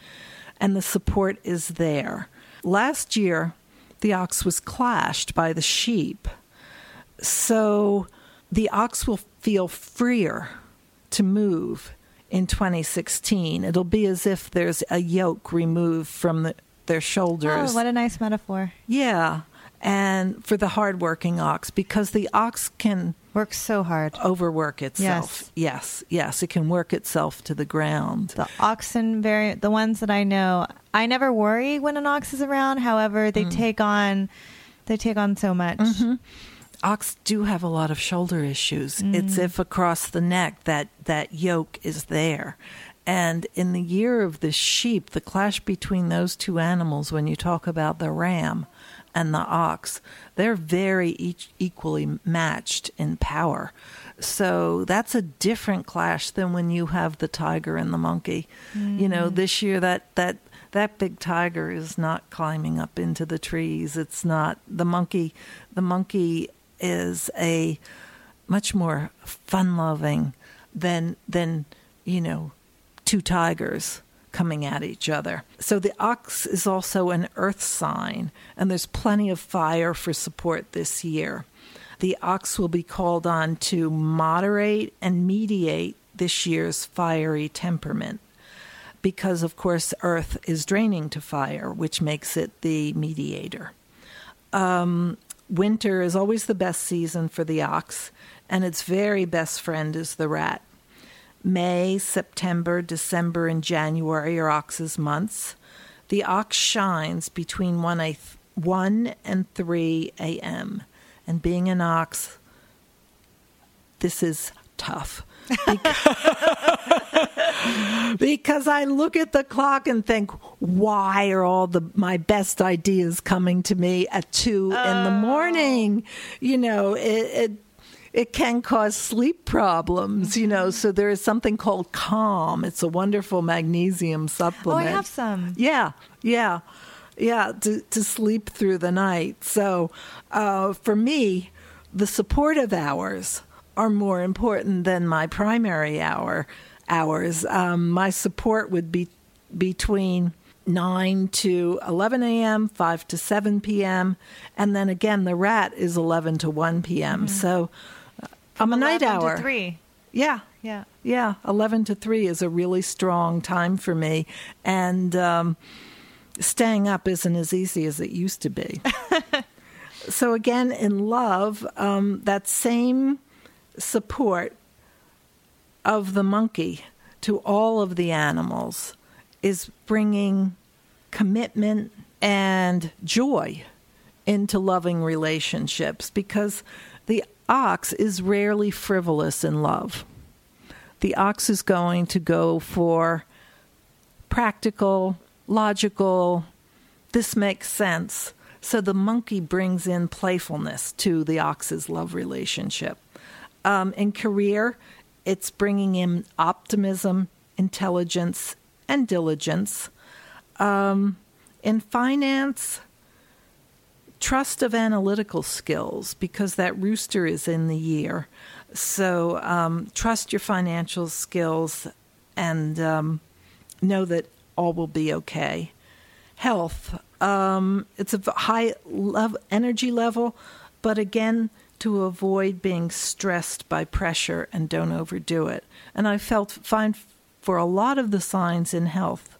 And the support is there. Last year, the ox was clashed by the sheep. So the ox will feel freer to move in 2016. It'll be as if there's a yoke removed from the their shoulders. Oh, what a nice metaphor. Yeah. And for the hardworking ox, because the ox can work so hard, overwork itself. Yes, yes, yes it can work itself to the ground. The oxen, very the ones that I know, I never worry when an ox is around. However, they mm. take on, they take on so much. Mm-hmm. Ox do have a lot of shoulder issues. Mm. It's if across the neck that that yoke is there, and in the year of the sheep, the clash between those two animals, when you talk about the ram and the ox, they're very each equally matched in power. So that's a different clash than when you have the tiger and the monkey. Mm-hmm. You know, mm. this year that that that big tiger is not climbing up into the trees. It's not the monkey. The monkey is a much more fun-loving than than you know two tigers coming at each other. So the ox is also an earth sign, and there's plenty of fire for support this year. The ox will be called on to moderate and mediate this year's fiery temperament because, of course, earth is draining to fire, which makes it the mediator. Um, winter is always the best season for the ox, and its very best friend is the rat. May, September, December, and January are ox's months. The ox shines between 1, a, 1 and 3 a.m. And being an ox, this is tough. <laughs> because I look at the clock and think, why are all the my best ideas coming to me at two oh. in the morning? You know, it, it it can cause sleep problems, you know. So there is something called Calm. It's a wonderful magnesium supplement. Oh, I have some. Yeah, yeah, yeah. To to sleep through the night. So uh, for me, the supportive hours are more important than my primary hour hours. Um, my support would be between 9 to 11 a.m., 5 to 7 p.m., and then again, the rat is 11 to 1 p.m. Mm-hmm. So I'm a night hour. To three. Yeah. Yeah. Yeah. 11 to 3 is a really strong time for me. And um, staying up isn't as easy as it used to be. <laughs> so, again, in love, um, that same support of the monkey to all of the animals is bringing commitment and joy into loving relationships because the ox is rarely frivolous in love. The ox is going to go for practical, logical, this makes sense. So the monkey brings in playfulness to the ox's love relationship. Um, in career, it's bringing in optimism, intelligence, and diligence. Um, in finance, trust of analytical skills because that rooster is in the year. So um, trust your financial skills and um, know that all will be okay. Health, um, it's a high love, energy level, but again, to avoid being stressed by pressure and don't overdo it. And I felt fine for a lot of the signs in health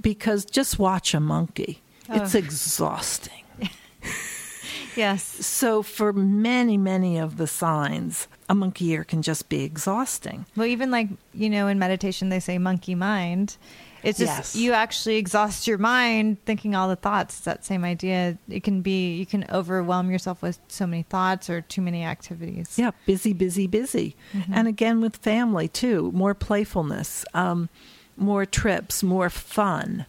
because just watch a monkey. Oh. It's exhausting. <laughs> yes. So for many, many of the signs, a monkey year can just be exhausting. Well, even like, you know, in meditation, they say monkey mind. It's just yes. you actually exhaust your mind thinking all the thoughts. It's that same idea. It can be you can overwhelm yourself with so many thoughts or too many activities. Yeah, busy, busy, busy. Mm-hmm. And again with family too, more playfulness, um, more trips, more fun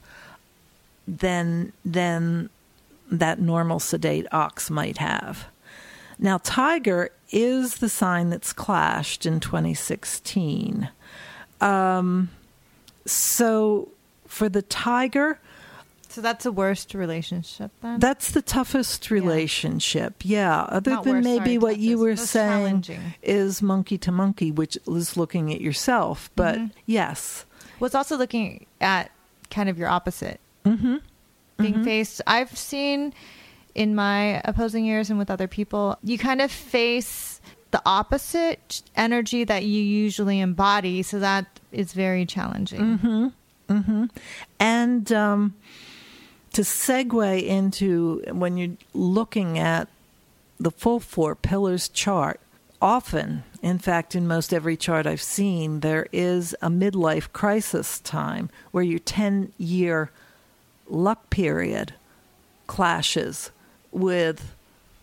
than than that normal sedate ox might have. Now, Tiger is the sign that's clashed in 2016. Um, so for the tiger, so that's the worst relationship then? That's the toughest relationship. Yeah. yeah. Other Not than worse, maybe sorry, what you were saying is monkey to monkey, which is looking at yourself. But mm-hmm. yes. Well, it's also looking at kind of your opposite. Mm-hmm. Being mm-hmm. faced. I've seen in my opposing years and with other people, you kind of face the opposite energy that you usually embody. So that is very challenging. Mm-hmm. Mm-hmm. And um, to segue into when you're looking at the full four pillars chart, often, in fact, in most every chart I've seen, there is a midlife crisis time where your 10 year luck period clashes with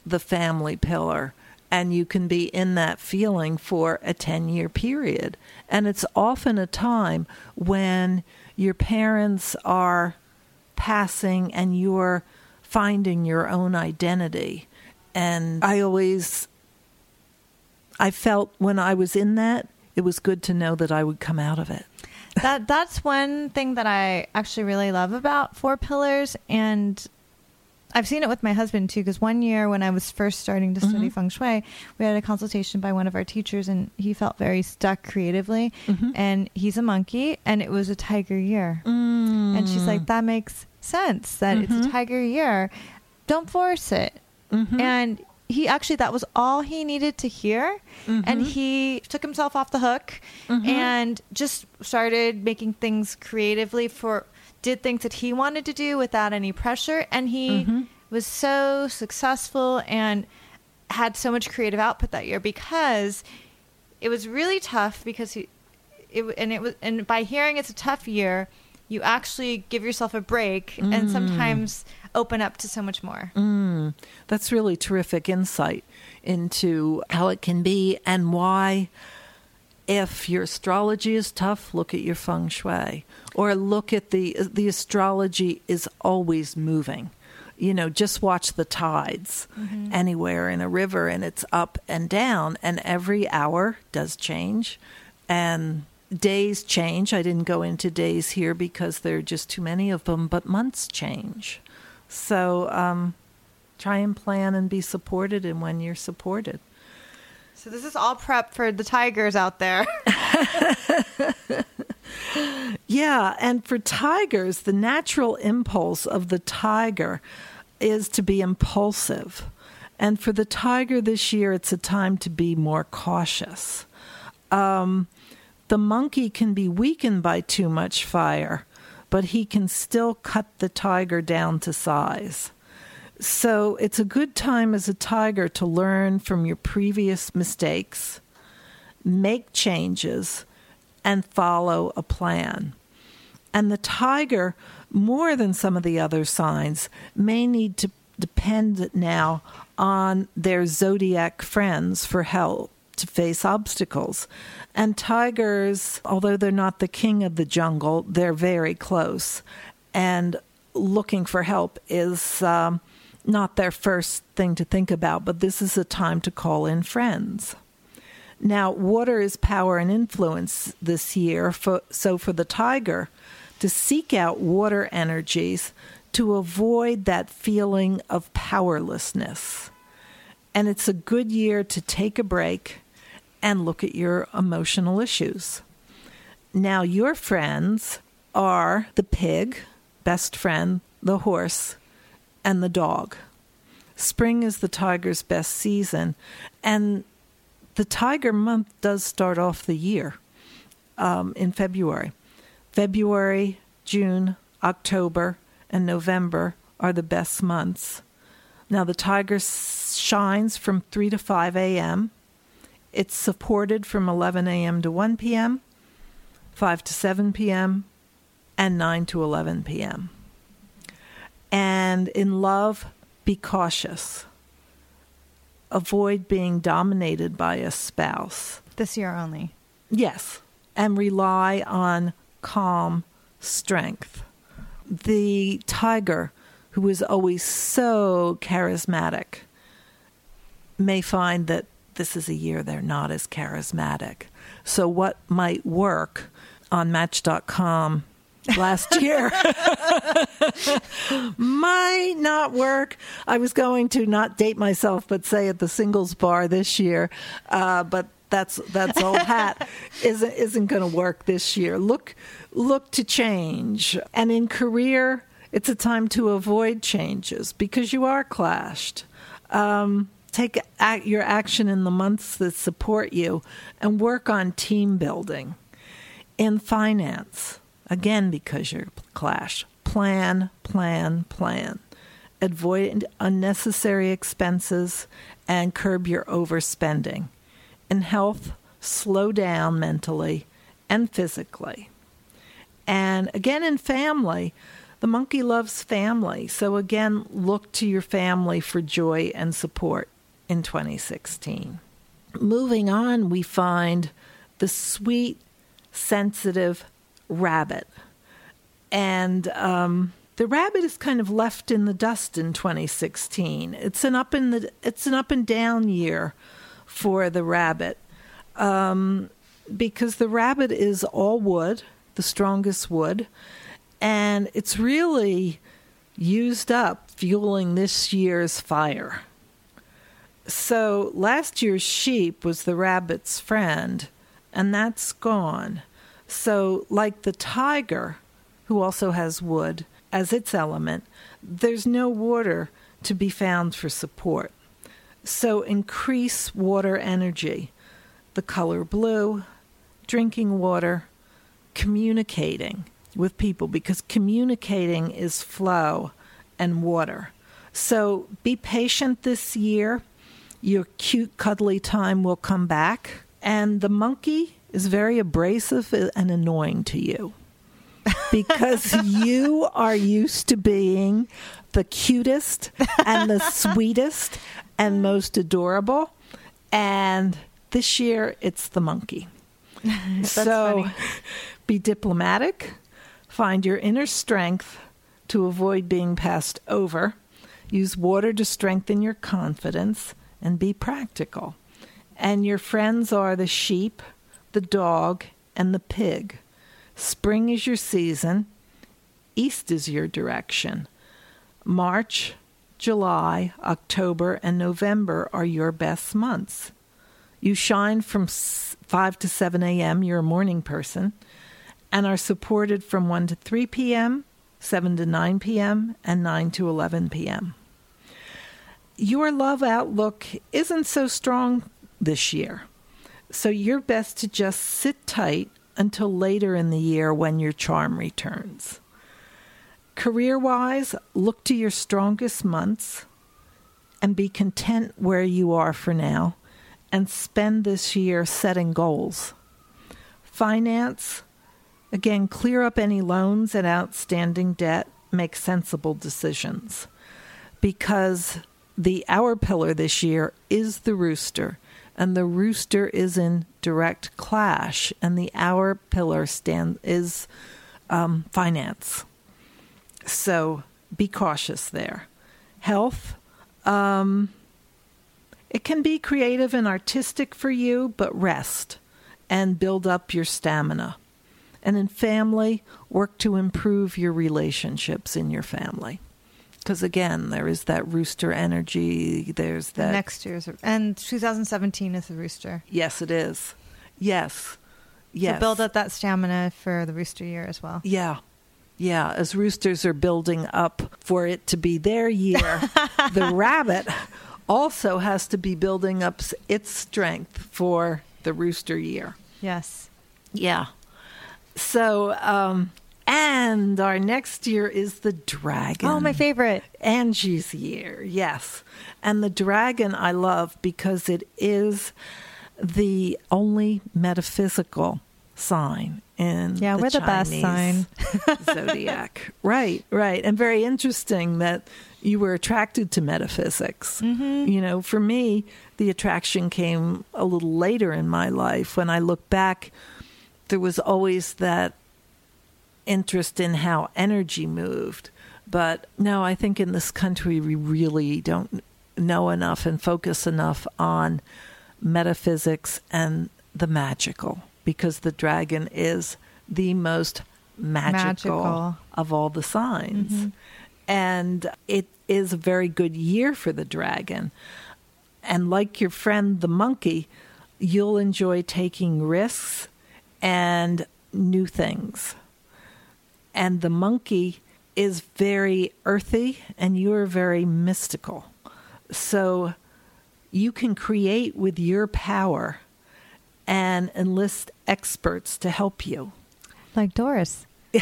the family pillar and you can be in that feeling for a 10 year period. And it's often a time when your parents are passing and you're finding your own identity. And I always, I felt when I was in that, it was good to know that I would come out of it. that that's one thing that I actually really love about Four Pillars and I've seen it with my husband too, because one year when I was first starting to study mm-hmm. feng shui, we had a consultation by one of our teachers, and he felt very stuck creatively. Mm-hmm. And he's a monkey, and it was a tiger year. Mm. And she's like, that makes sense that mm-hmm. it's a mm-hmm. tiger year. Don't force it. Mm-hmm. And he actually that was all he needed to hear and mm-hmm. he took himself off the hook and just started making things creatively for did things that he wanted to do without any pressure and he mm-hmm. was so successful and had so much creative output that year because it was really tough because he it and it was and by hearing it's a tough year you actually give yourself a break mm. and sometimes open up to so much more. Mm. That's really terrific insight into how it can be and why if your astrology is tough, look at your feng shui or look at the the astrology is always moving. You know, just watch the tides mm-hmm. anywhere in a river and it's up and down and every hour does change and days change. I didn't go into days here because there are just too many of them, but months change. So um, try and plan and be supported and when you're supported. So this is all prep for the tigers out there. <laughs> yeah, and for tigers, the natural impulse of the tiger is to be impulsive. And for the tiger this year, it's a time to be more cautious. Um, the monkey can be weakened by too much fire, but he can still cut the tiger down to size. So it's a good time as a tiger to learn from your previous mistakes, make changes, and follow a plan. And the tiger, more than some of the other signs, may need to depend now on their zodiac friends for help to face obstacles. And tigers, although they're not the king of the jungle, they're very close. And looking for help is um, not their first thing to think about, but this is a time to call in friends. Now, water is power and influence this year. For, so, for the tiger, to seek out water energies to avoid that feeling of powerlessness. And it's a good year to take a break and look at your emotional issues. Now, your friends are the pig, best friend, the horse, and the dog. Spring is the tiger's best season, and the tiger month does start off the year um, in February. February, June, October, and November are the best months. Now, the tiger shines from 3 to 5 a.m. It's supported from 11 a.m. to 1 p.m., 5 to 7 p.m., and 9 to 11 p.m. And in love, be cautious. Avoid being dominated by a spouse. This year only. Yes. And rely on calm strength. The tiger, who is always so charismatic, may find that this is a year they're not as charismatic. So, what might work on Match.com last year might not work. I was going to not date myself, but say at the singles bar this year, uh, but that's that's old hat <laughs> isn't isn't going to work this year. Look look to change, and in career, it's a time to avoid changes because you are clashed. Um, take your action in the months that support you, and work on team building. In finance, Again, because you're clash. Plan, plan, plan. Avoid unnecessary expenses and curb your overspending. In health, slow down mentally and physically. And again, in family, the monkey loves family. So again, look to your family for joy and support in 2016. Moving on, we find the sweet, sensitive rabbit. And um, the rabbit is kind of left in the dust in 2016. It's an up in the it's an up and down year for the rabbit um, because the rabbit is all wood, the strongest wood, and it's really used up fueling this year's fire. So last year's sheep was the rabbit's friend, and that's gone. So, like the tiger, who also has wood as its element, there's no water to be found for support. So, increase water energy, the color blue, drinking water, communicating with people, because communicating is flow and water. So, be patient this year. Your cute, cuddly time will come back. And the monkey is very abrasive and annoying to you because <laughs> you are used to being the cutest and the sweetest and most adorable. And this year it's the monkey. <laughs> so funny. be diplomatic, find your inner strength to avoid being passed over, use water to strengthen your confidence, and be practical. And your friends are the sheep the dog, and the pig. Spring is your season, east is your direction. March, July, October, and November are your best months. You shine from 5 to 7 a.m., you're a morning person, and are supported from 1 to 3 p.m., 7 to 9 p.m., and 9 to 11 p.m. Your love outlook isn't so strong this year. So you're best to just sit tight until later in the year when your charm returns. Career wise, look to your strongest months and be content where you are for now and spend this year setting goals. Finance, again, clear up any loans and outstanding debt, make sensible decisions. Because the hour pillar this year is the rooster and the rooster is in direct clash, and the hour pillar stand is um, finance. So be cautious there. Health, um, It can be creative and artistic for you, but rest and build up your stamina. And in family, work to improve your relationships in your family. Because again, there is that rooster energy. There's that. Next year's and 2017 is the rooster. Yes, it is. Yes. Yes. To build up that stamina for the rooster year as well. Yeah. Yeah. As roosters are building up for it to be their year, <laughs> the rabbit also has to be building up its strength for the rooster year. Yes. Yeah. So, um, and our next year is the dragon. Oh, my favorite. Angie's year, yes. And the dragon I love because it is the only metaphysical sign in yeah the we're the Chinese best sign <laughs> <laughs> zodiac right right and very interesting that you were attracted to metaphysics mm-hmm. you know for me the attraction came a little later in my life when i look back there was always that interest in how energy moved but no i think in this country we really don't know enough and focus enough on metaphysics and the magical because the dragon is the most magical, Magical. of all the signs. Mhm. And it is a very good year for the dragon. And like your friend the monkey, you'll enjoy taking risks and new things. And the monkey is very earthy and you're very mystical. So you can create with your power and enlist experts to help you. like doris <laughs>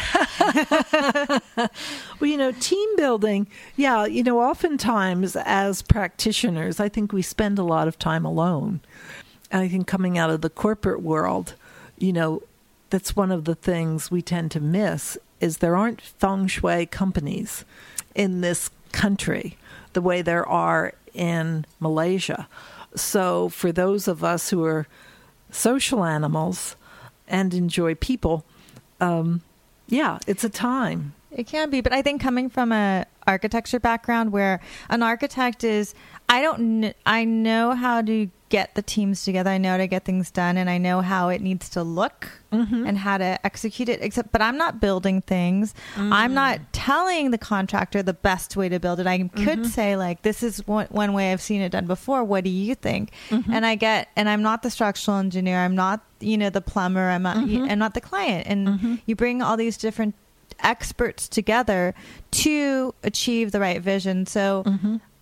Well, you know, team building, yeah, you know, oftentimes as practitioners, I think we spend a lot of time alone. And I think coming out of the corporate world, you know, that's one of the things we tend to miss is there aren't feng shui companies in this country the way there are in Malaysia. So for those of us who are social animals and enjoy people, um, yeah, it's a time. It can be, but I think coming from a architecture background where an architect is I don't kn- I know how to get the teams together. I know how to get things done and I know how it needs to look Mm-hmm. and how to execute it except but I'm not building things. I'm not mm. telling the contractor the best way to build it. I could mm-hmm. say like this is one, one way I've seen it done before. What do you think? Mm-hmm. And I get and I'm not the structural engineer. I'm not you know the plumber. I'm not mm-hmm. I'm not the client. And you bring all these different experts together to achieve the right vision. So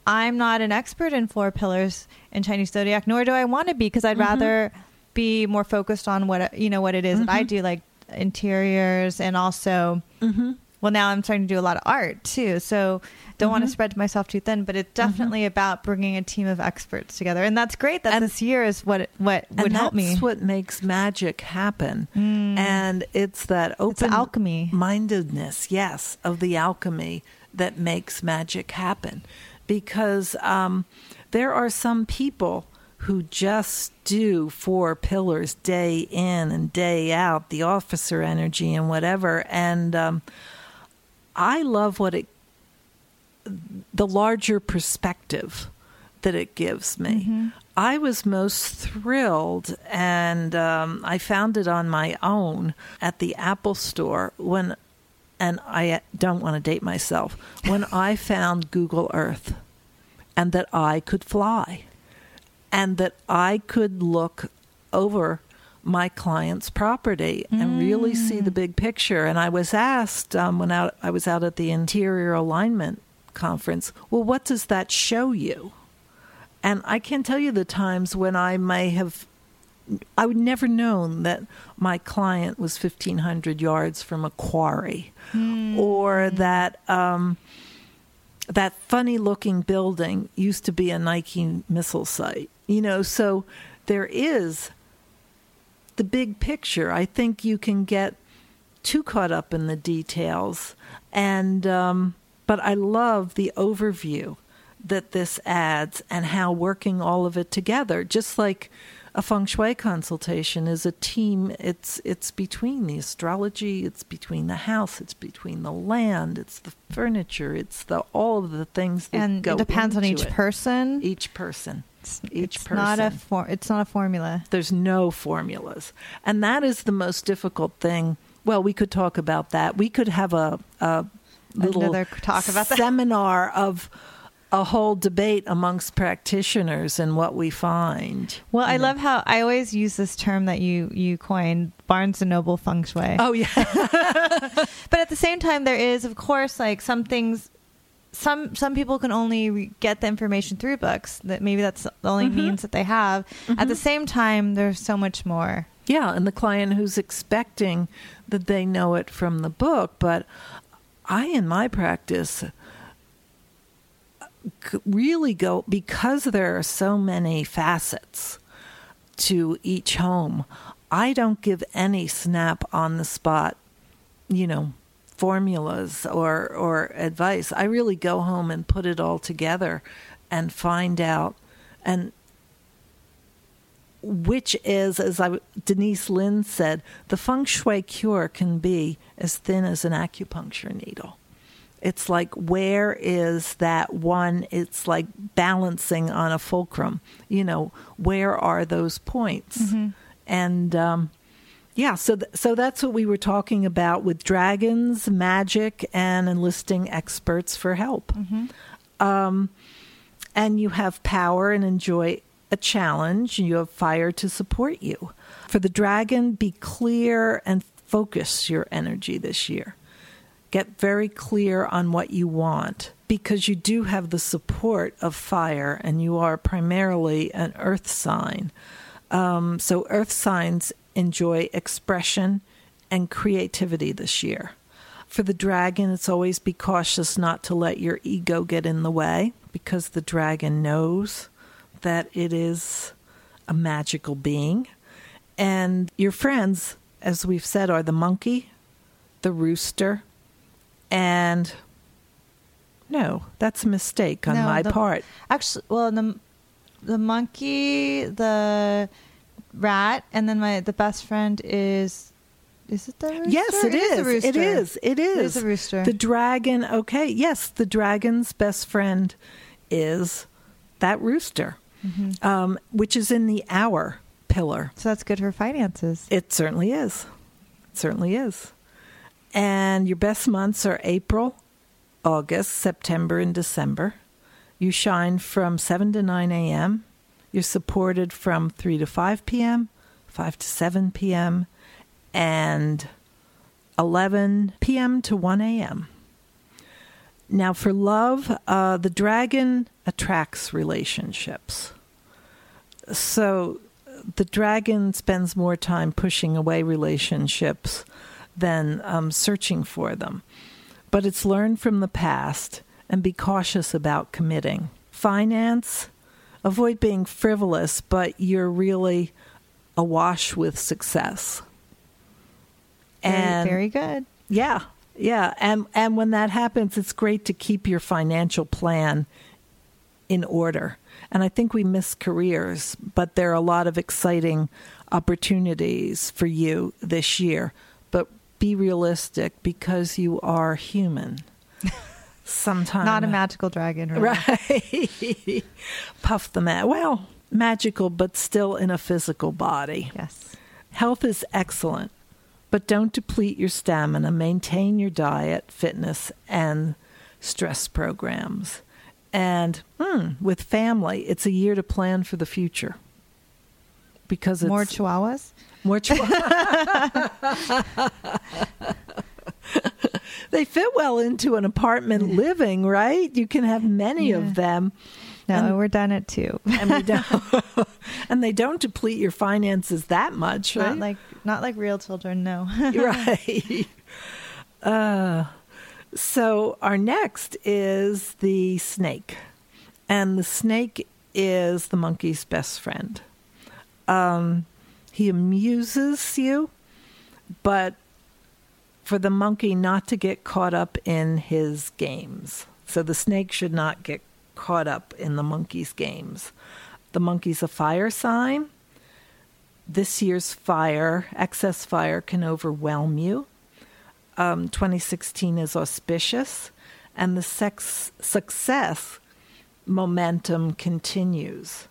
I'm not an expert in four pillars in Chinese zodiac, nor do I want to be because I'd mm-hmm. rather be more focused on what you know what it is that I mm-hmm. do, like interiors and also. Mm-hmm. Well, now I'm starting to do a lot of art too, so don't want to spread myself too thin. But it's definitely about bringing a team of experts together, and that's great. That And- this year is what what would help that's me. what makes magic happen. Mm. And it's that it's open alchemy. mindedness, yes, of the alchemy that makes magic happen. Because um, there are some people who just do four pillars day in and day out, the officer energy and whatever. And um, I love what it, the larger perspective that it gives me. I was most thrilled, and um, I found it on my own at the Apple Store when, and I don't want to date myself, when I found Google Earth and that I could fly and that I could look over my client's property and really see the big picture. And I was asked um, when out, I was out at the interior alignment conference, well, what does that show you? And I can tell you the times when I may have, I would never known that my client was 1,500 yards from a quarry or that. Um, that funny looking building used to be a Nike missile site. You know, so there is the big picture. I think you can get too caught up in the details, and um, but I love the overview that this adds and how working all of it together, just like a feng shui consultation is a team. It's it's between the astrology, it's between the house, it's between the land, it's the furniture, it's the all of the things that and go it depends on each it. person. Each person. each it's person. not a for, it's not a formula. There's no formulas. And that is the most difficult thing. Well, we could talk about that. We could have a, a little Another talk about that. seminar of a whole debate amongst practitioners and what we find. Well, I know. love how I always use this term that you you coined, Barnes and Noble feng shui. Oh yeah. <laughs> But at the same time, there is, of course, like some things. Some some people can only re- get the information through books. That maybe that's the only Mhm. means that they have. At the same time, there's so much more. Yeah, and the client who's expecting that they know it from the book, but I in my practice really go because there are so many facets to each home. I don't give any snap on the spot, you know, formulas or or advice. I really go home and put it all together and find out and which is, as I, Denise Linn said, the feng shui cure can be as thin as an acupuncture needle. It's like, where is that one? It's like balancing on a fulcrum. You know, where are those points? And um, yeah, so th- so that's what we were talking about with dragons, magic, and enlisting experts for help. Um, and you have power and enjoy a challenge. You have fire to support you. For the dragon, be clear and focus your energy this year. Get very clear on what you want because you do have the support of fire and you are primarily an earth sign. Um, so, earth signs enjoy expression and creativity this year. For the dragon, it's always be cautious not to let your ego get in the way because the dragon knows that it is a magical being. And your friends, as we've said, are the monkey, the rooster, and no, that's a mistake on No, my the- part. Actually, well, the the monkey, the rat, and then my the best friend is is it the rooster? Yes, it is. a rooster. It is. It is. It is a rooster. The dragon, okay. Yes, the dragon's best friend is that rooster, Mm-hmm. um, which is in the hour pillar. so that's good for finances. It certainly is. It certainly is. And your best months are April, August, September, and December. You shine from 7 to 9 a.m. You're supported from 3 to 5 p.m., 5 to 7 p.m., and 11 p.m. to 1 a.m. Now, for love, uh, the dragon attracts relationships. So the dragon spends more time pushing away relationships than um, searching for them. But it's learned from the past and be cautious about committing. Finance, avoid being frivolous, but you're really awash with success. Very, and very good. yeah, yeah, and and when that happens, it's great to keep your financial plan in order. And I think we miss careers, but there are a lot of exciting opportunities for you this year. Be realistic because you are human. <laughs> Sometimes Not a magical dragon, right? right? <laughs> Puff the mat. Well, magical, but still in a physical body. Yes. Health is excellent, but don't deplete your stamina. Maintain your diet, fitness, and stress programs. And hmm, with family, it's a year to plan for the future because it's More chihuahuas. More <laughs> cho- they fit well into an apartment living, right? You can have many Yeah. of them. No, And- we're done at two. and we <laughs> don't and they don't deplete your finances that much, right? Not like not like real children. No. <laughs> right. Uh, so our next is the snake, and the snake is the monkey's best friend. Um, he amuses you, but for the monkey not to get caught up in his games. So the snake should not get caught up in the monkey's games. The monkey's a fire sign. This year's fire, excess fire, can overwhelm you. Um, 2016 is auspicious, and the sex success momentum continues.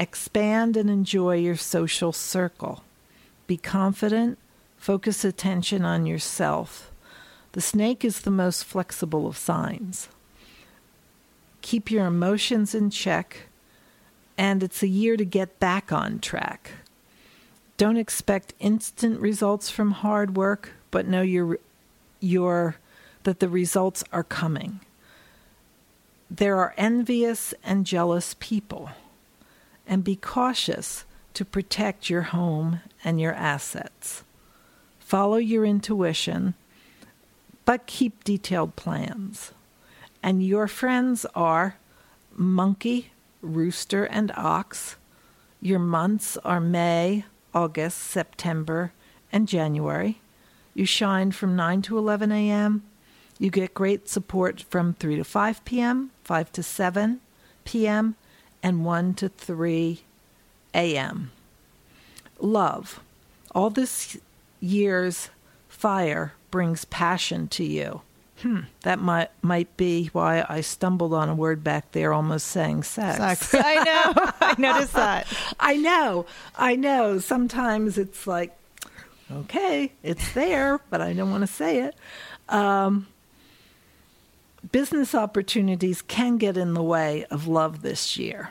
Expand and enjoy your social circle. Be confident, focus attention on yourself. The snake is the most flexible of signs. Keep your emotions in check, and it's a year to get back on track. Don't expect instant results from hard work, but know your, your, that the results are coming. There are envious and jealous people, and be cautious to protect your home and your assets. Follow your intuition, but keep detailed plans. And your friends are monkey, rooster, and ox. Your months are May, August, September, and January. You shine from 9 to 11 a.m. You get great support from 3 to 5 p.m., 5 to 7 p.m., and 1 to 3 a.m. Love. All this year's fire brings passion to you. Hmm, that might might be why I stumbled on a word back there, almost saying sex. Sex. I know. <laughs> I noticed that. <laughs> I know. I know. Sometimes it's like, okay, it's there, but I don't want to say it. Um, business opportunities can get in the way of love this year.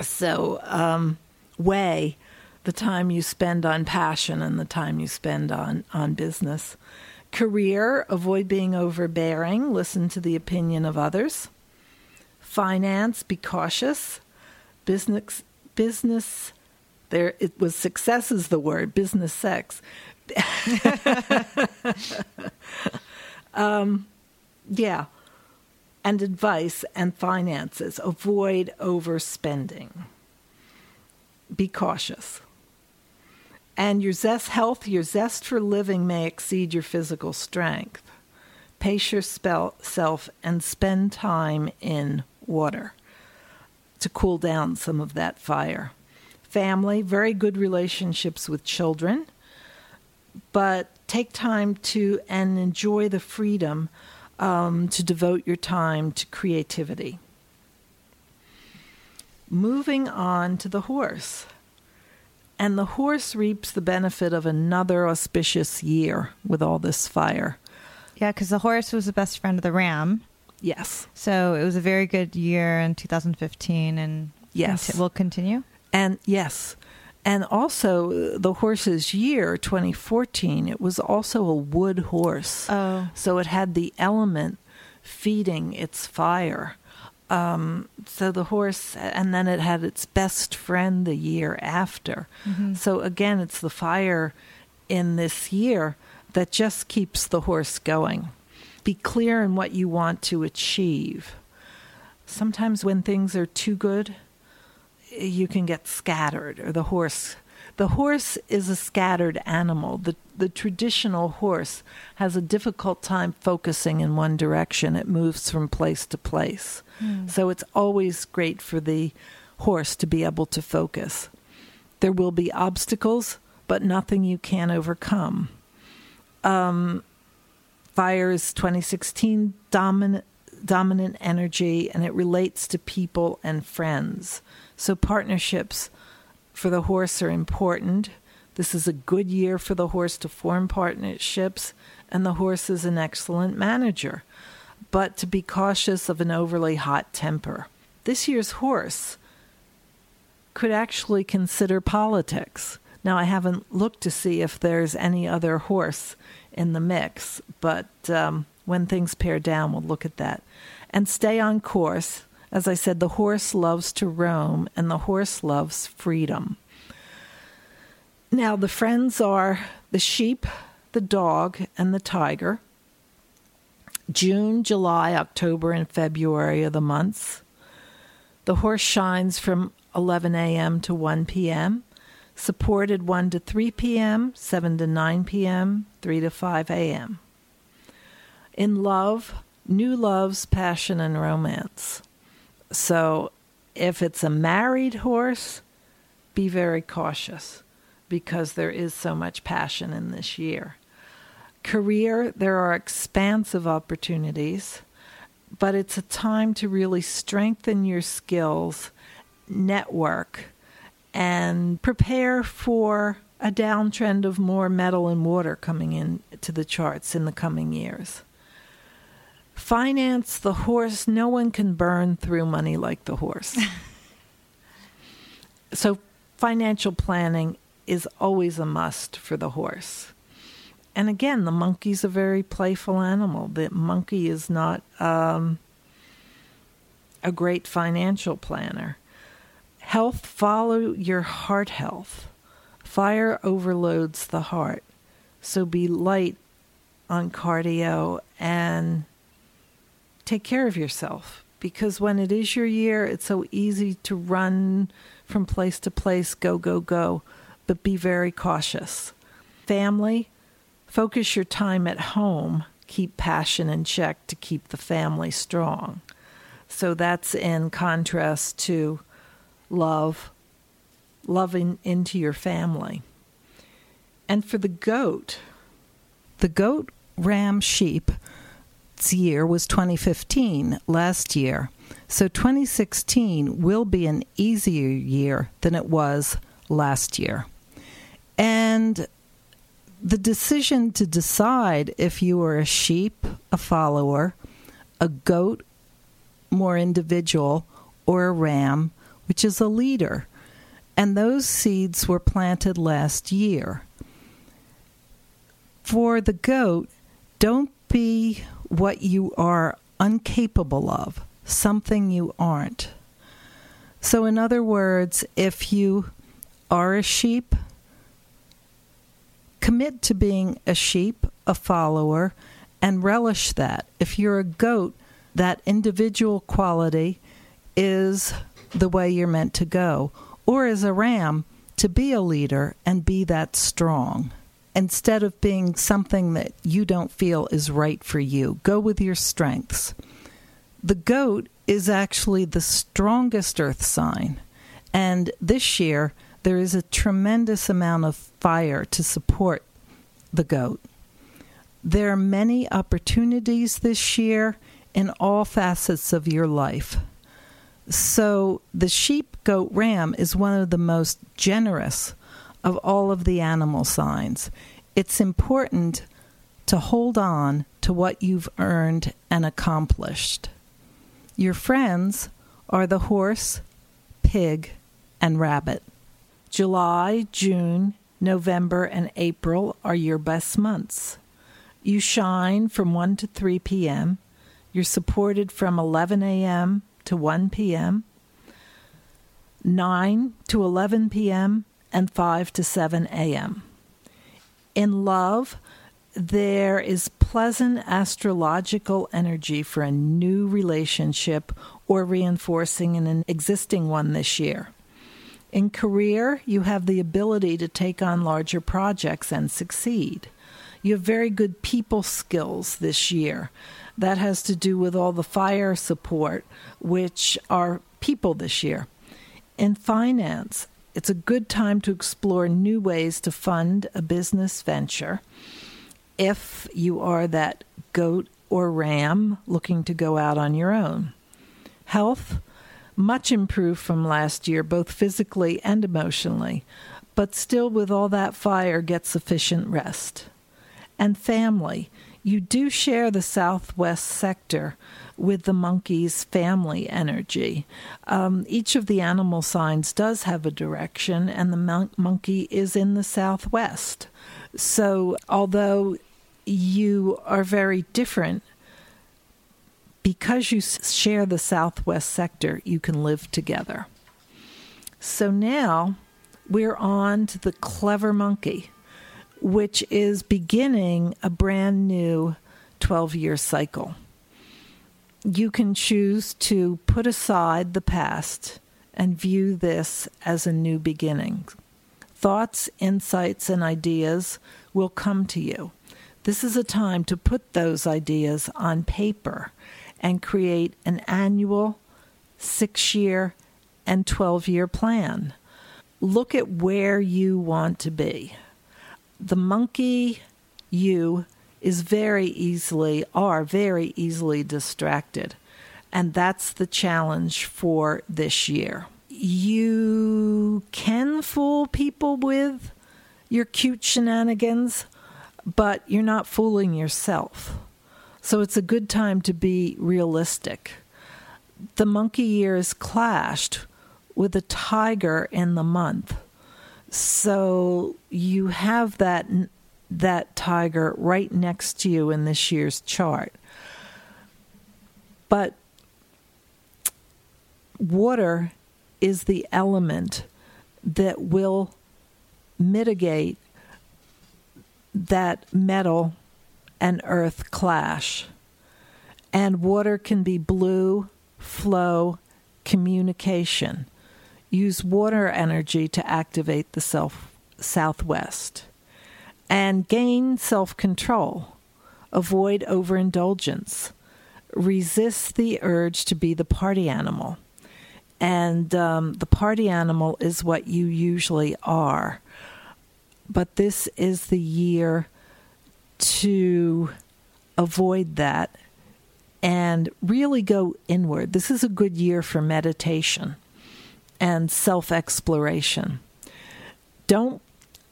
So, um, weigh the time you spend on passion and the time you spend on, on business. Career, avoid being overbearing, listen to the opinion of others. Finance, be cautious. Business, business, there it was success is the word, business sex. <laughs> um, yeah. And advice and finances. Avoid overspending. Be cautious. And your zest health, your zest for living may exceed your physical strength. Pace yourself and spend time in water to cool down some of that fire. Family, very good relationships with children, but take time to and enjoy the freedom um, to devote your time to creativity. Moving on to the horse. And the horse reaps the benefit of another auspicious year with all this fire. Yeah, because the horse was the best friend of the ram. Yes. So it was a very good year in 2015 and yes. conti- will continue. And yes. And also the horse's year 2014 it was also a wood horse. Oh. So it had the element feeding its fire. Um, so the horse, and then it had its best friend the year after. Mm-hmm. So again, it's the fire in this year that just keeps the horse going. Be clear in what you want to achieve. Sometimes when things are too good, you can get scattered, or the horse. The horse is a scattered animal. The, the traditional horse has a difficult time focusing in one direction. It moves from place to place. Mm. So it's always great for the horse to be able to focus. There will be obstacles, but nothing you can't overcome. Um, Fire's 2016 dominant dominant energy, and it relates to people and friends. So partnerships for the horse are important. This is a good year for the horse to form partnerships, and the horse is an excellent manager but to be cautious of an overly hot temper. This year's horse could actually consider politics. Now, I haven't looked to see if there's any other horse in the mix, but um, when things pair down, we'll look at that. And stay on course. As I said, the horse loves to roam and the horse loves freedom. Now, the friends are the sheep, the dog, and the tiger. June, July, October, and February are the months. The horse shines from 11 a.m. to 1 p.m., supported 1 to 3 p.m., 7 to 9 p.m., 3 to 5 a.m. In love, new loves, passion, and romance. So if it's a married horse, be very cautious because there is so much passion in this year. Career, there are expansive opportunities, but it's a time to really strengthen your skills, network and prepare for a downtrend of more metal and water coming in to the charts in the coming years. Finance the horse, no one can burn through money like the horse. <laughs> so, financial planning is always a must for the horse. And again, the monkey's a very playful animal. The monkey is not um, a great financial planner. Health, follow your heart health. Fire overloads the heart. So be light on cardio and take care of yourself because when it is your year, it's so easy to run from place to place, go, go, go, but be very cautious. Family, focus your time at home, keep passion in check to keep the family strong. So that's in contrast to love, loving into your family. And for the goat, the goat, ram, sheep, year was 2015, last year. So 2016 will be an easier year than it was last year. And the decision to decide if you are a sheep, a follower, a goat, more individual, or a ram, which is a leader. And those seeds were planted last year. For the goat, don't be what you are incapable of, something you aren't. So, in other words, if you are a sheep, commit to being a sheep, a follower, and relish that. If you're a goat, that individual quality is the way you're meant to go. Or as a ram, to be a leader and be that strong. Instead of being something that you don't feel is right for you, go with your strengths. The goat is actually the strongest earth sign. And this year, there is a tremendous amount of fire to support the goat. There are many opportunities this year in all facets of your life. So the sheep, goat, ram is one of the most generous of all of the animal signs. It's important to hold on to what you've earned and accomplished. Your friends are the horse, pig, and rabbit. July, June, November, and April are your best months. You shine from 1 to 3 p.m. You're supported from 11 a.m to 1 p.m., 9 to 11 p.m., and 5 to 7 a.m. In love, there is pleasant astrological energy for a new relationship or reinforcing an existing one this year. In career, you have the ability to take on larger projects and succeed. You have very good people skills this year. That has to do with all the fire support, which are people this year. In finance, it's a good time to explore new ways to fund a business venture. If you are that goat or ram looking to go out on your own. Health, much improved from last year, both physically and emotionally, but still with all that fire, get sufficient rest. And family, you do share the southwest sector with the monkey's family energy. Um, each of the animal signs does have a direction, and the mon- monkey is in the southwest. So, although you are very different, because you share the southwest sector, you can live together. So now we're on to the clever monkey which is beginning a brand new 12 year cycle. You can choose to put aside the past and view this as a new beginning. Thoughts, insights, and ideas will come to you. This is a time to put those ideas on paper and create an annual, six year, and 12 year plan. Look at where you want to be the monkey you is very easily are very easily distracted and that's the challenge for this year you can fool people with your cute shenanigans, but you're not fooling yourself. So it's a good time to be realistic. The monkey years clashed with a tiger in the month. So you have that that tiger right next to you in this year's chart. But water is the element that will mitigate that metal and earth clash. And water can be blue, flow, communication. Use water energy to activate the self southwest. And gain self control. Avoid overindulgence. Resist the urge to be the party animal and um, the party animal is what you usually are. But this is the year to avoid that and really go inward. This is a good year for meditation and self exploration. Don't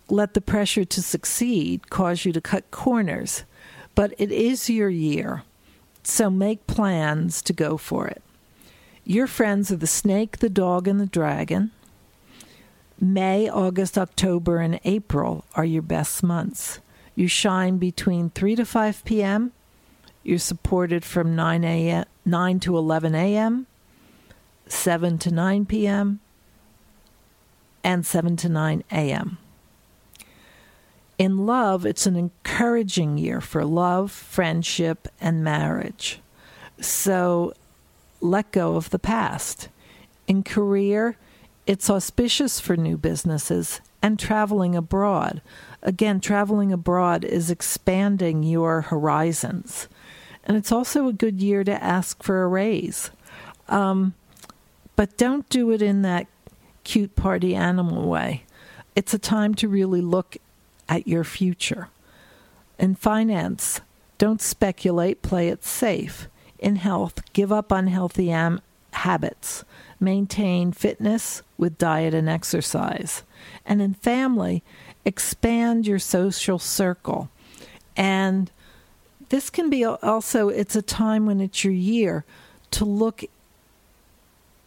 let the pressure to succeed cause you to cut corners, but it is your year, so make plans to go for it. Your friends are the snake, the dog, and the dragon. May, August, October, and April are your best months. You shine between 3 to 5 p.m. You're supported from 9 a.m. 9 to 11 a.m., 7 to 9 p.m., and 7 to 9 a.m. In love, it's an encouraging year for love, friendship, and marriage. So let go of the past. In career, it's auspicious for new businesses and traveling abroad. Again, traveling abroad is expanding your horizons. And it's also a good year to ask for a raise. Um, but don't do it in that cute party animal way. It's a time to really look at your future. In finance, don't speculate, play it safe in health, give up unhealthy am- habits, maintain fitness with diet and exercise. And in family, expand your social circle. And this can be also, it's a time when it's your year to look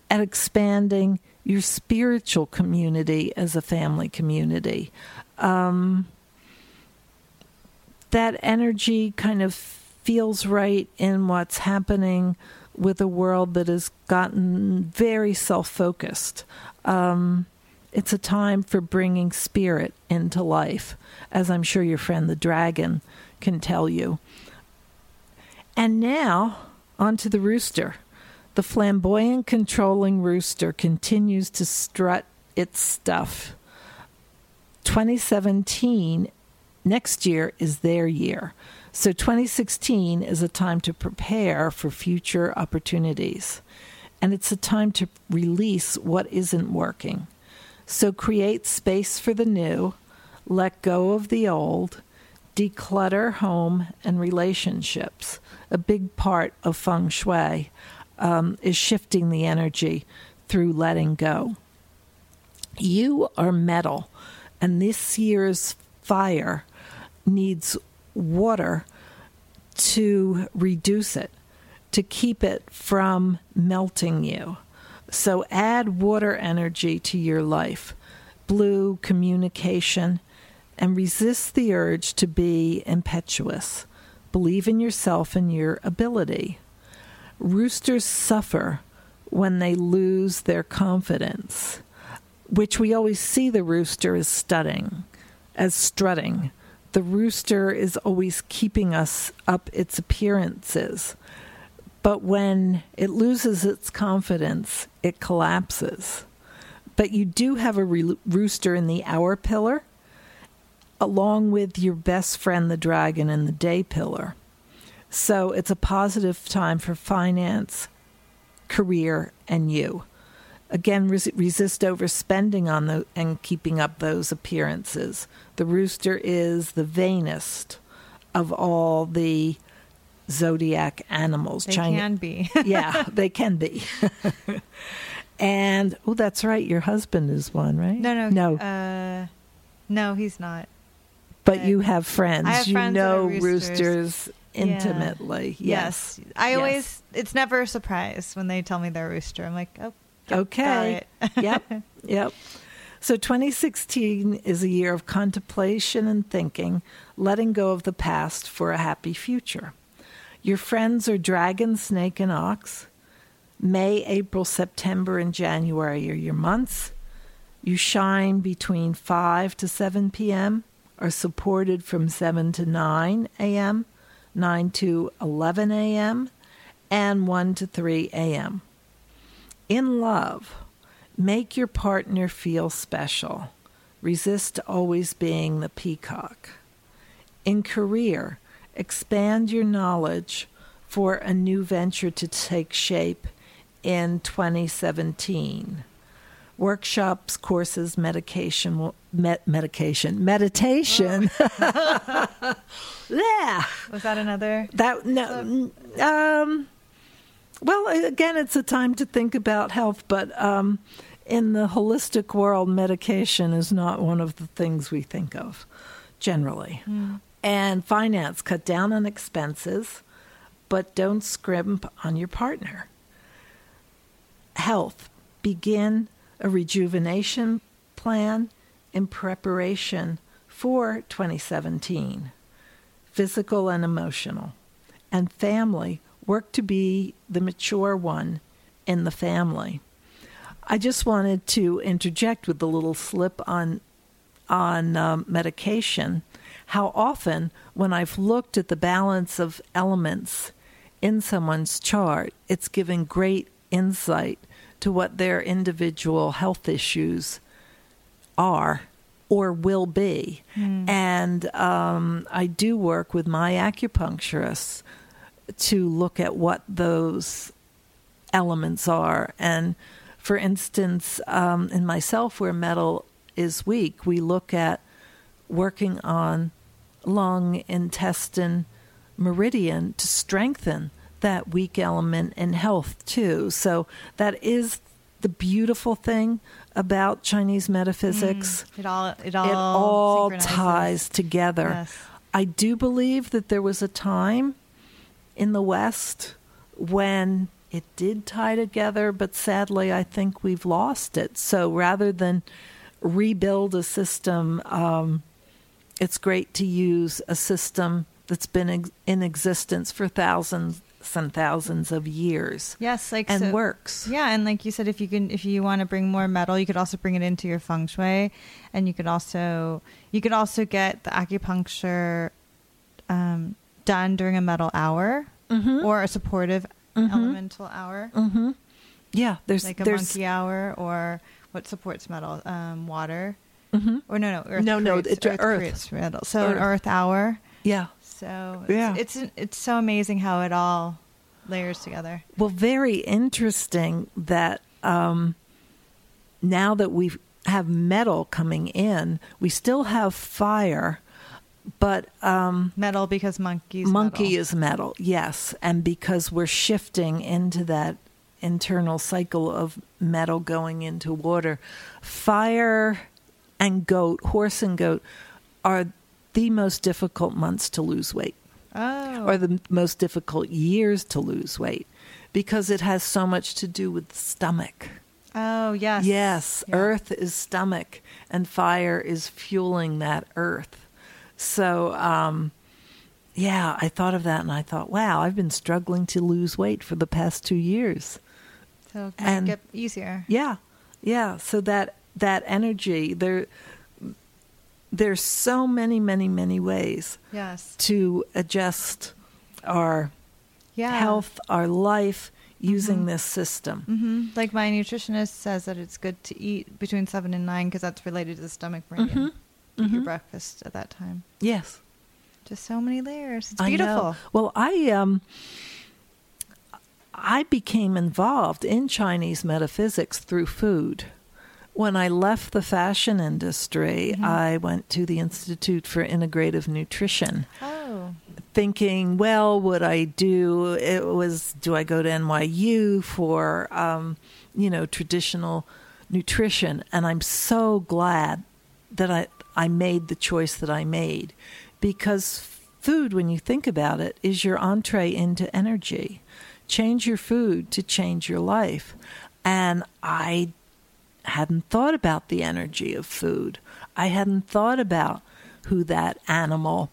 at expanding your spiritual community as a family community. Um, that energy kind of feels right in what's happening with a world that has gotten very self focused. Um, it's a time for bringing spirit into life, as I'm sure your friend the dragon can tell you. And now, on to the rooster. The flamboyant, controlling rooster continues to strut its stuff. 2017, next year, is their year. So 2016 is a time to prepare for future opportunities. And it's a time to release what isn't working. So create space for the new, let go of the old, declutter home and relationships. A big part of feng shui um, is shifting the energy through letting go. You are metal, and this year's fire needs water to reduce it, to keep it from melting you. So add water energy to your life, blue communication, and resist the urge to be impetuous. Believe in yourself and your ability. Roosters suffer when they lose their confidence, which we always see the rooster as strutting, as strutting the rooster is always keeping us up its appearances. But when it loses its confidence, it collapses. But you do have a re- rooster in the hour pillar, along with your best friend, the dragon, in the day pillar. So it's a positive time for finance, career, and you. Again, res- resist overspending on the and keeping up those appearances. The rooster is the vainest of all the zodiac animals. They China- can be. <laughs> yeah, they can be. <laughs> And oh, that's right. Your husband is one, right? No, no, no. Uh, no, he's not. but you have friends. I have you friends that know are roosters. roosters intimately. Yes, I Yes. always. It's never a surprise when they tell me they're a rooster. I'm like, oh, yep, Okay. <laughs> yep. Yep. So 2016 is a year of contemplation and thinking, letting go of the past for a happy future. Your friends are dragon, snake, and ox. May, April, September, and January are your months. You shine between 5 to 7 p.m., are supported from 7 to 9 a.m., 9 to 11 a.m., and 1 to 3 a.m. In love, make your partner feel special. Resist always being the peacock. In career, expand your knowledge for a new venture to take shape in 2017. Workshops, courses, medication, met, medication, meditation. <laughs> <laughs> yeah, Was that another? that no. Um, well, again, it's a time to think about health, but um, in the holistic world, medication is not one of the things we think of generally. And finance, cut down on expenses, but don't scrimp on your partner. Health, begin a rejuvenation plan in preparation for 2017 physical and emotional. And family, work to be the mature one in the family. I just wanted to interject with a little slip on on um, medication. How often, when I've looked at the balance of elements in someone's chart, it's given great insight to what their individual health issues are or will be. And um, I do work with my acupuncturists to look at what those elements are. And for instance, um, in myself, where metal is weak, we look at working on lung, intestine, meridian to strengthen that weak element in health too. So that is the beautiful thing about Chinese metaphysics. It all. It all. It all ties together. Yes. I do believe that there was a time in the West when it did tie together, but sadly, I think we've lost it. So rather than rebuild a system, um, it's great to use a system that's been ex- in existence for thousands and thousands of years Yes, like and so- works. Yeah, and like you said, if you can, if you want to bring more metal, you could also bring it into your feng shui, and you could also you could also get the acupuncture um, done during a metal hour Mhm. or a supportive Mhm. elemental hour, Mm-hmm. Yeah, there's like a there's monkey hour, or what supports metal, um, water, mhm. or no, no, earth No, no, creates- it's earth. creates metal. So an Earth. earth hour. yeah. So Yeah. it's, it's it's so amazing how it all layers together. Well, very interesting that um, now that we have metal coming in, we still have fire, but um, Metal because monkeys. monkey metal. is metal, yes, and because we're shifting into that internal cycle of metal going into water, fire and goat, horse and goat, are the most difficult months to lose weight Oh, or the most difficult years to lose weight because it has so much to do with the stomach. oh yes, Yes, Yeah. earth is stomach and fire is fueling that earth. So, um, yeah, I thought of that and I thought, wow, I've been struggling to lose weight for the past two years. So it And- get easier. Yeah, yeah. So that that energy there, there's so many, many, many ways Yes. to adjust our Yeah. health, our life using Mhm. this system. hmm Like my nutritionist says that it's good to eat between seven and nine because that's related to the stomach meridian. Eat your breakfast at that time. Yes, Just so many layers. It's I beautiful. Well, I um, I became involved in Chinese metaphysics through food. When I left the fashion industry, Mhm. I went to the Institute for Integrative Nutrition Oh, thinking, well, what I do it was do I go to NYU for um, you know traditional nutrition, and I'm so glad that I I made the choice that I made because food, when you think about it, is your entree into energy. Change your food to change your life, and I hadn't thought about the energy of food. I hadn't thought about who that animal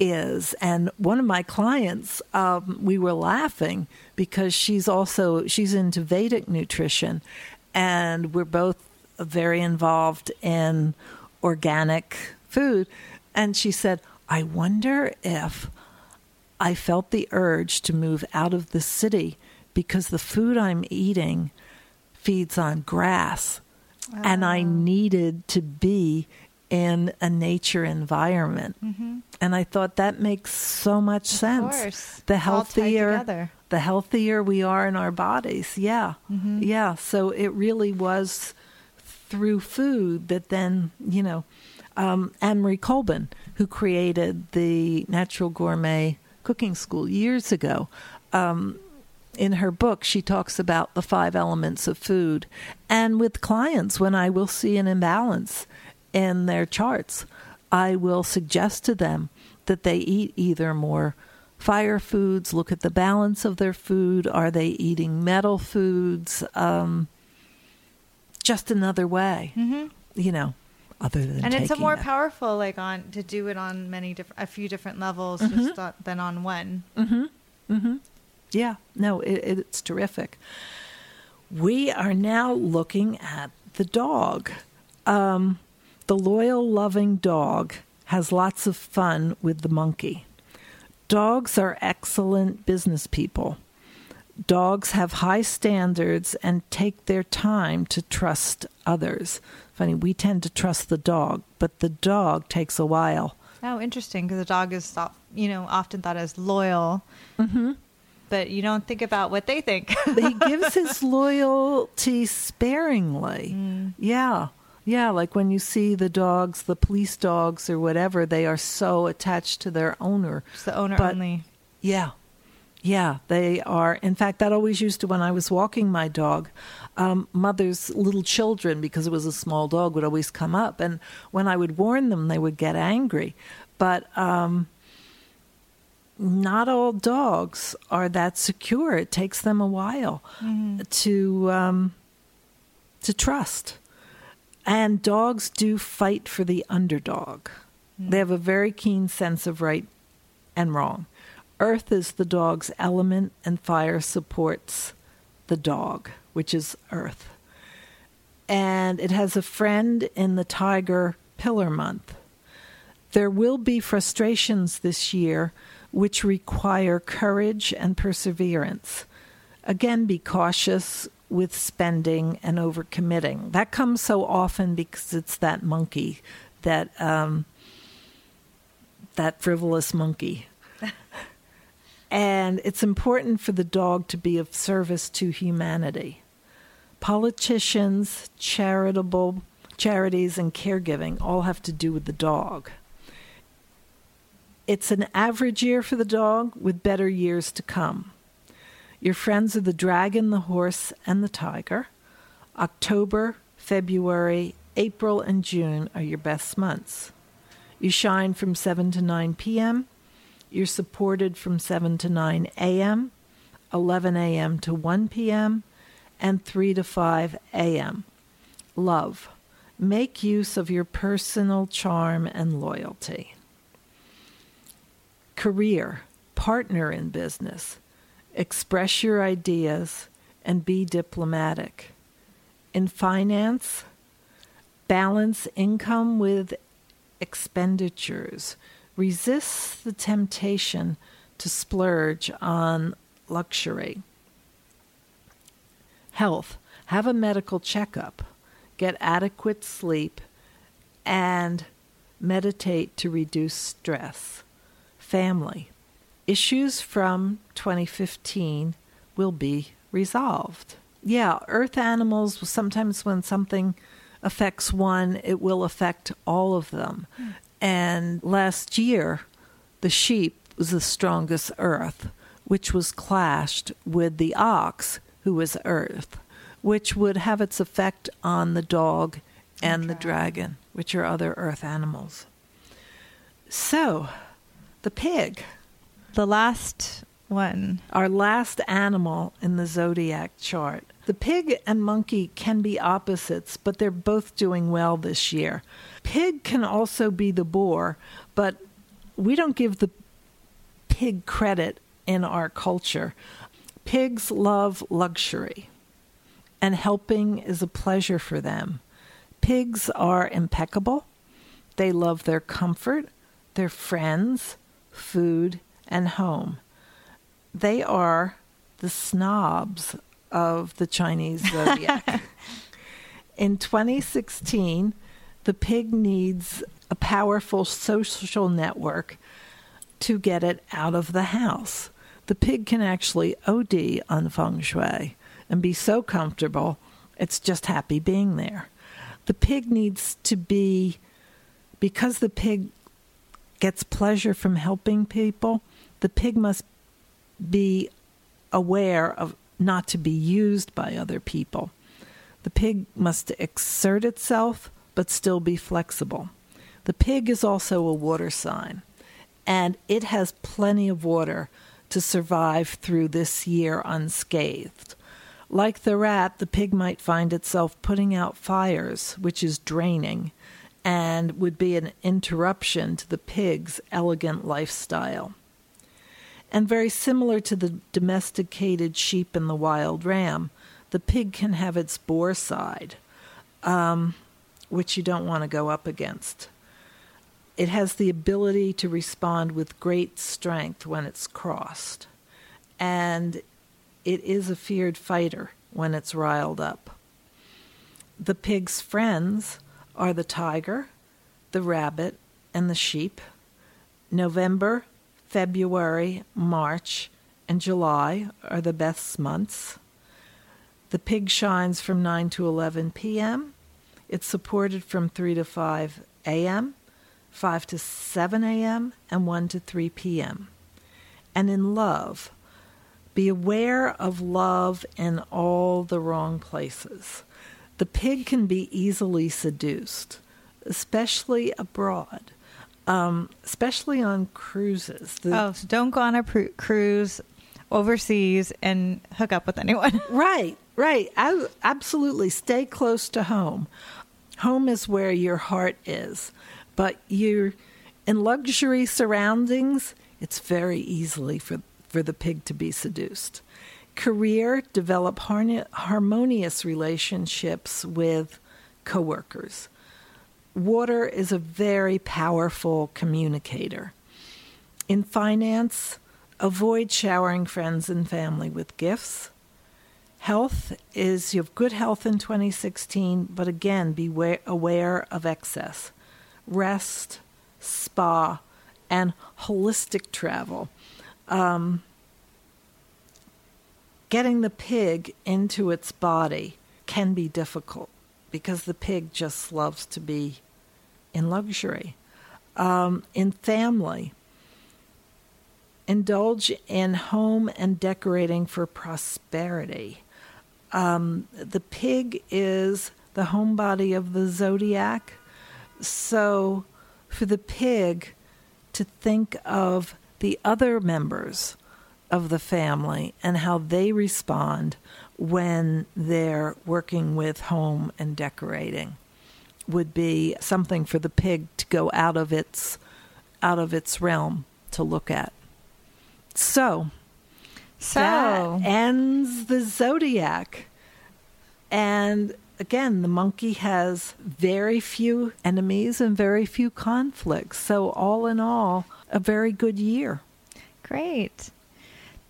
is. And one of my clients, um, we were laughing because she's also she's into Vedic nutrition, and we're both very involved in organic food. And she said, "I wonder if." I felt the urge to move out of the city because the food I'm eating feeds on grass. Oh. And I needed to be in a nature environment. Mm-hmm. And I thought that makes so much sense. The healthier the healthier we are in our bodies. Yeah. Mm-hmm. Yeah, so it really was through food that then, you know, um, Annemarie Colbin, who created the Natural Gourmet Cooking School years ago, um, in her book, she talks about the five elements of food. And with clients, when I will see an imbalance, in their charts, I will suggest to them that they eat either more fire foods, look at the balance of their food. Are they eating metal foods? Um, just another way, mm-hmm. you know, other than and it's a more that. powerful like on to do it on many different a few different levels mm-hmm. just on, than on one. Mm-hmm. Mm-hmm. Yeah, no, it, it's terrific. We are now looking at the dog. Um, the loyal, loving dog has lots of fun with the monkey. Dogs are excellent business people. Dogs have high standards and take their time to trust others. Funny, we tend to trust the dog, but the dog takes a while. Oh, interesting, because the dog is, thought, you know, often thought as loyal. Mm-hmm. But you don't think about what they think. <laughs> he gives his loyalty sparingly. Mm. Yeah. Yeah, like when you see the dogs, the police dogs or whatever, they are so attached to their owner. It's the owner but, only. Yeah. Yeah, they are. In fact, that always used to, when I was walking my dog, um, mother's little children, because it was a small dog, would always come up. And when I would warn them, they would get angry. But um, not all dogs are that secure. It takes them a while mm-hmm. to um, to trust. And dogs do fight for the underdog. Mm. They have a very keen sense of right and wrong. Earth is the dog's element, and fire supports the dog, which is earth. And it has a friend in the tiger pillar month. There will be frustrations this year which require courage and perseverance. Again, be cautious with spending and overcommitting. That comes so often because it's that monkey, that um, that frivolous monkey. And it's important for the dog to be of service to humanity. Politicians, charitable charities, and caregiving all have to do with the dog. It's an average year for the dog with better years to come. Your friends are the dragon, the horse, and the tiger. October, February, April, and June are your best months. You shine from 7 to 9 p.m. You're supported from 7 to 9 a.m., 11 a.m. to 1 p.m., and 3 to 5 a.m. Love. Make use of your personal charm and loyalty. Career. Partner in business express your ideas, and be diplomatic. In finance, balance income with expenditures. Resist the temptation to splurge on luxury. Health. Have a medical checkup. Get adequate sleep and meditate to reduce stress. Family issues from 2015 will be resolved. Yeah, earth animals, sometimes when something affects one, it will affect all of them. Hmm. And last year, the sheep was the strongest earth, which was clashed with the ox, who was earth, which would have its effect on the dog and the dragon, which are other earth animals. So, the pig. The last one. Our last animal in the zodiac chart. The pig and monkey can be opposites, but they're both doing well this year. Pig can also be the boar, but we don't give the pig credit in our culture. Pigs love luxury, and helping is a pleasure for them. Pigs are impeccable. They love their comfort, their friends, food, and home. They are the snobs of the Chinese zodiac. <laughs> In 2016, the pig needs a powerful social network to get it out of the house. The pig can actually OD on feng shui and be so comfortable, it's just happy being there. The pig needs to be, because the pig gets pleasure from helping people, the pig must be aware of not to be used by other people. The pig must exert itself but still be flexible. The pig is also a water sign, and it has plenty of water to survive through this year unscathed. Like the rat, the pig might find itself putting out fires, which is draining and would be an interruption to the pig's elegant lifestyle and very similar to the domesticated sheep and the wild ram, the pig can have its boar side, um, which you don't want to go up against. It has the ability to respond with great strength when it's crossed, and it is a feared fighter when it's riled up. The pig's friends are the tiger, the rabbit, and the sheep. November February, March, and July are the best months. The pig shines from 9 to 11 p.m. It's supported from 3 to 5 a.m., 5 to 7 a.m., and 1 to 3 p.m. And in love, be aware of love in all the wrong places. The pig can be easily seduced, especially abroad um, especially on cruises. The, oh, so don't go on a pr- cruise overseas and hook up with anyone. <laughs> right, right. I, absolutely. Stay close to home. Home is where your heart is, but you're in luxury surroundings. It's very easily for for the pig to be seduced. Career, develop harmonious relationships with coworkers water is a very powerful communicator. In finance, avoid showering friends and family with gifts. Health is you have good health in 2016, but again, be aware of excess. Rest, spa, and holistic travel. Um, getting the pig into its body can be difficult because the pig just loves to be in luxury. Um, in family, indulge in home and decorating for prosperity. Um, the pig is the homebody of the zodiac. So, for the pig to think of the other members of the family and how they respond when they're working with home and decorating would be something for the pig to go out of its out of its realm to look at. So, so that ends the zodiac. And again, the monkey has very few enemies and very few conflicts. So, all in all, a very good year. Great.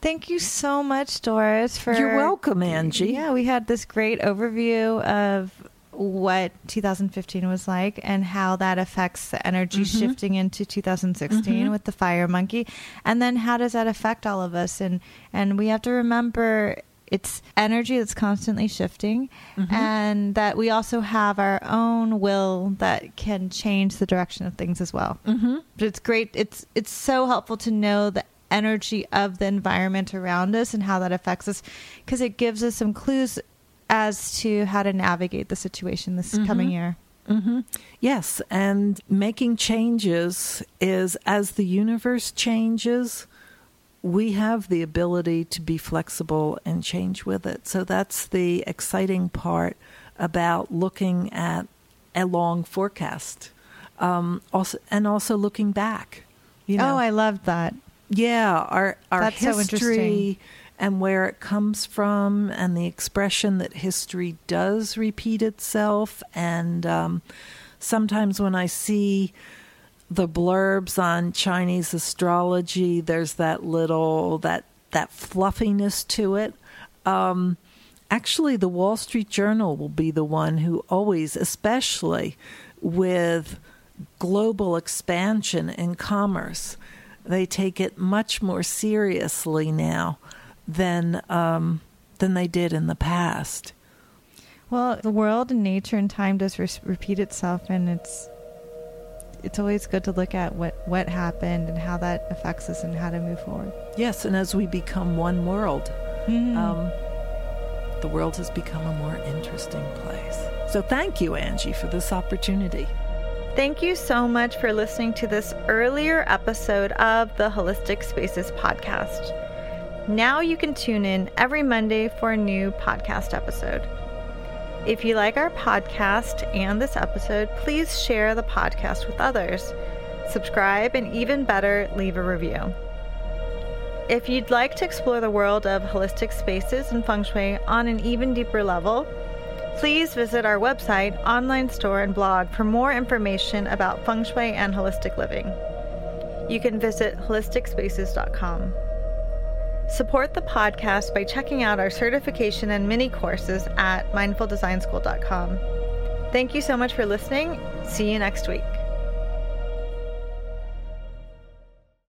Thank you so much, Doris. For you're welcome, Angie. Yeah, we had this great overview of what 2015 was like and how that affects the energy mm-hmm. shifting into 2016 mm-hmm. with the fire monkey, and then how does that affect all of us? And and we have to remember it's energy that's constantly shifting mm-hmm. and that we also have our own will that can change the direction of things as well. Mm-hmm. But it's great. It's it's so helpful to know the energy of the environment around us and how that affects us because it gives us some clues as to how to navigate the situation this mm-hmm. coming year. Mm-hmm. Yes, and making changes is as the universe changes, we have the ability to be flexible and change with it. So that's the exciting part about looking at a long forecast, um, also, and also looking back. You know, oh, I love that. Yeah, our our that's history and where it comes from, and the expression that history does repeat itself. And um, sometimes when I see the blurbs on Chinese astrology, there's that little that that fluffiness to it. Um, actually, the Wall Street Journal will be the one who always, especially with global expansion in commerce, they take it much more seriously now than um, than they did in the past. Well, the world and nature and time does re- repeat itself, and it's it's always good to look at what what happened and how that affects us and how to move forward. Yes, and as we become one world, mm-hmm. um, the world has become a more interesting place. So, thank you, Angie, for this opportunity. Thank you so much for listening to this earlier episode of the Holistic Spaces podcast. Now you can tune in every Monday for a new podcast episode. If you like our podcast and this episode, please share the podcast with others. Subscribe, and even better, leave a review. If you'd like to explore the world of holistic spaces and feng shui on an even deeper level, please visit our website, online store, and blog for more information about feng shui and holistic living. You can visit holisticspaces.com. Support the podcast by checking out our certification and mini courses at mindfuldesignschool.com. Thank you so much for listening. See you next week.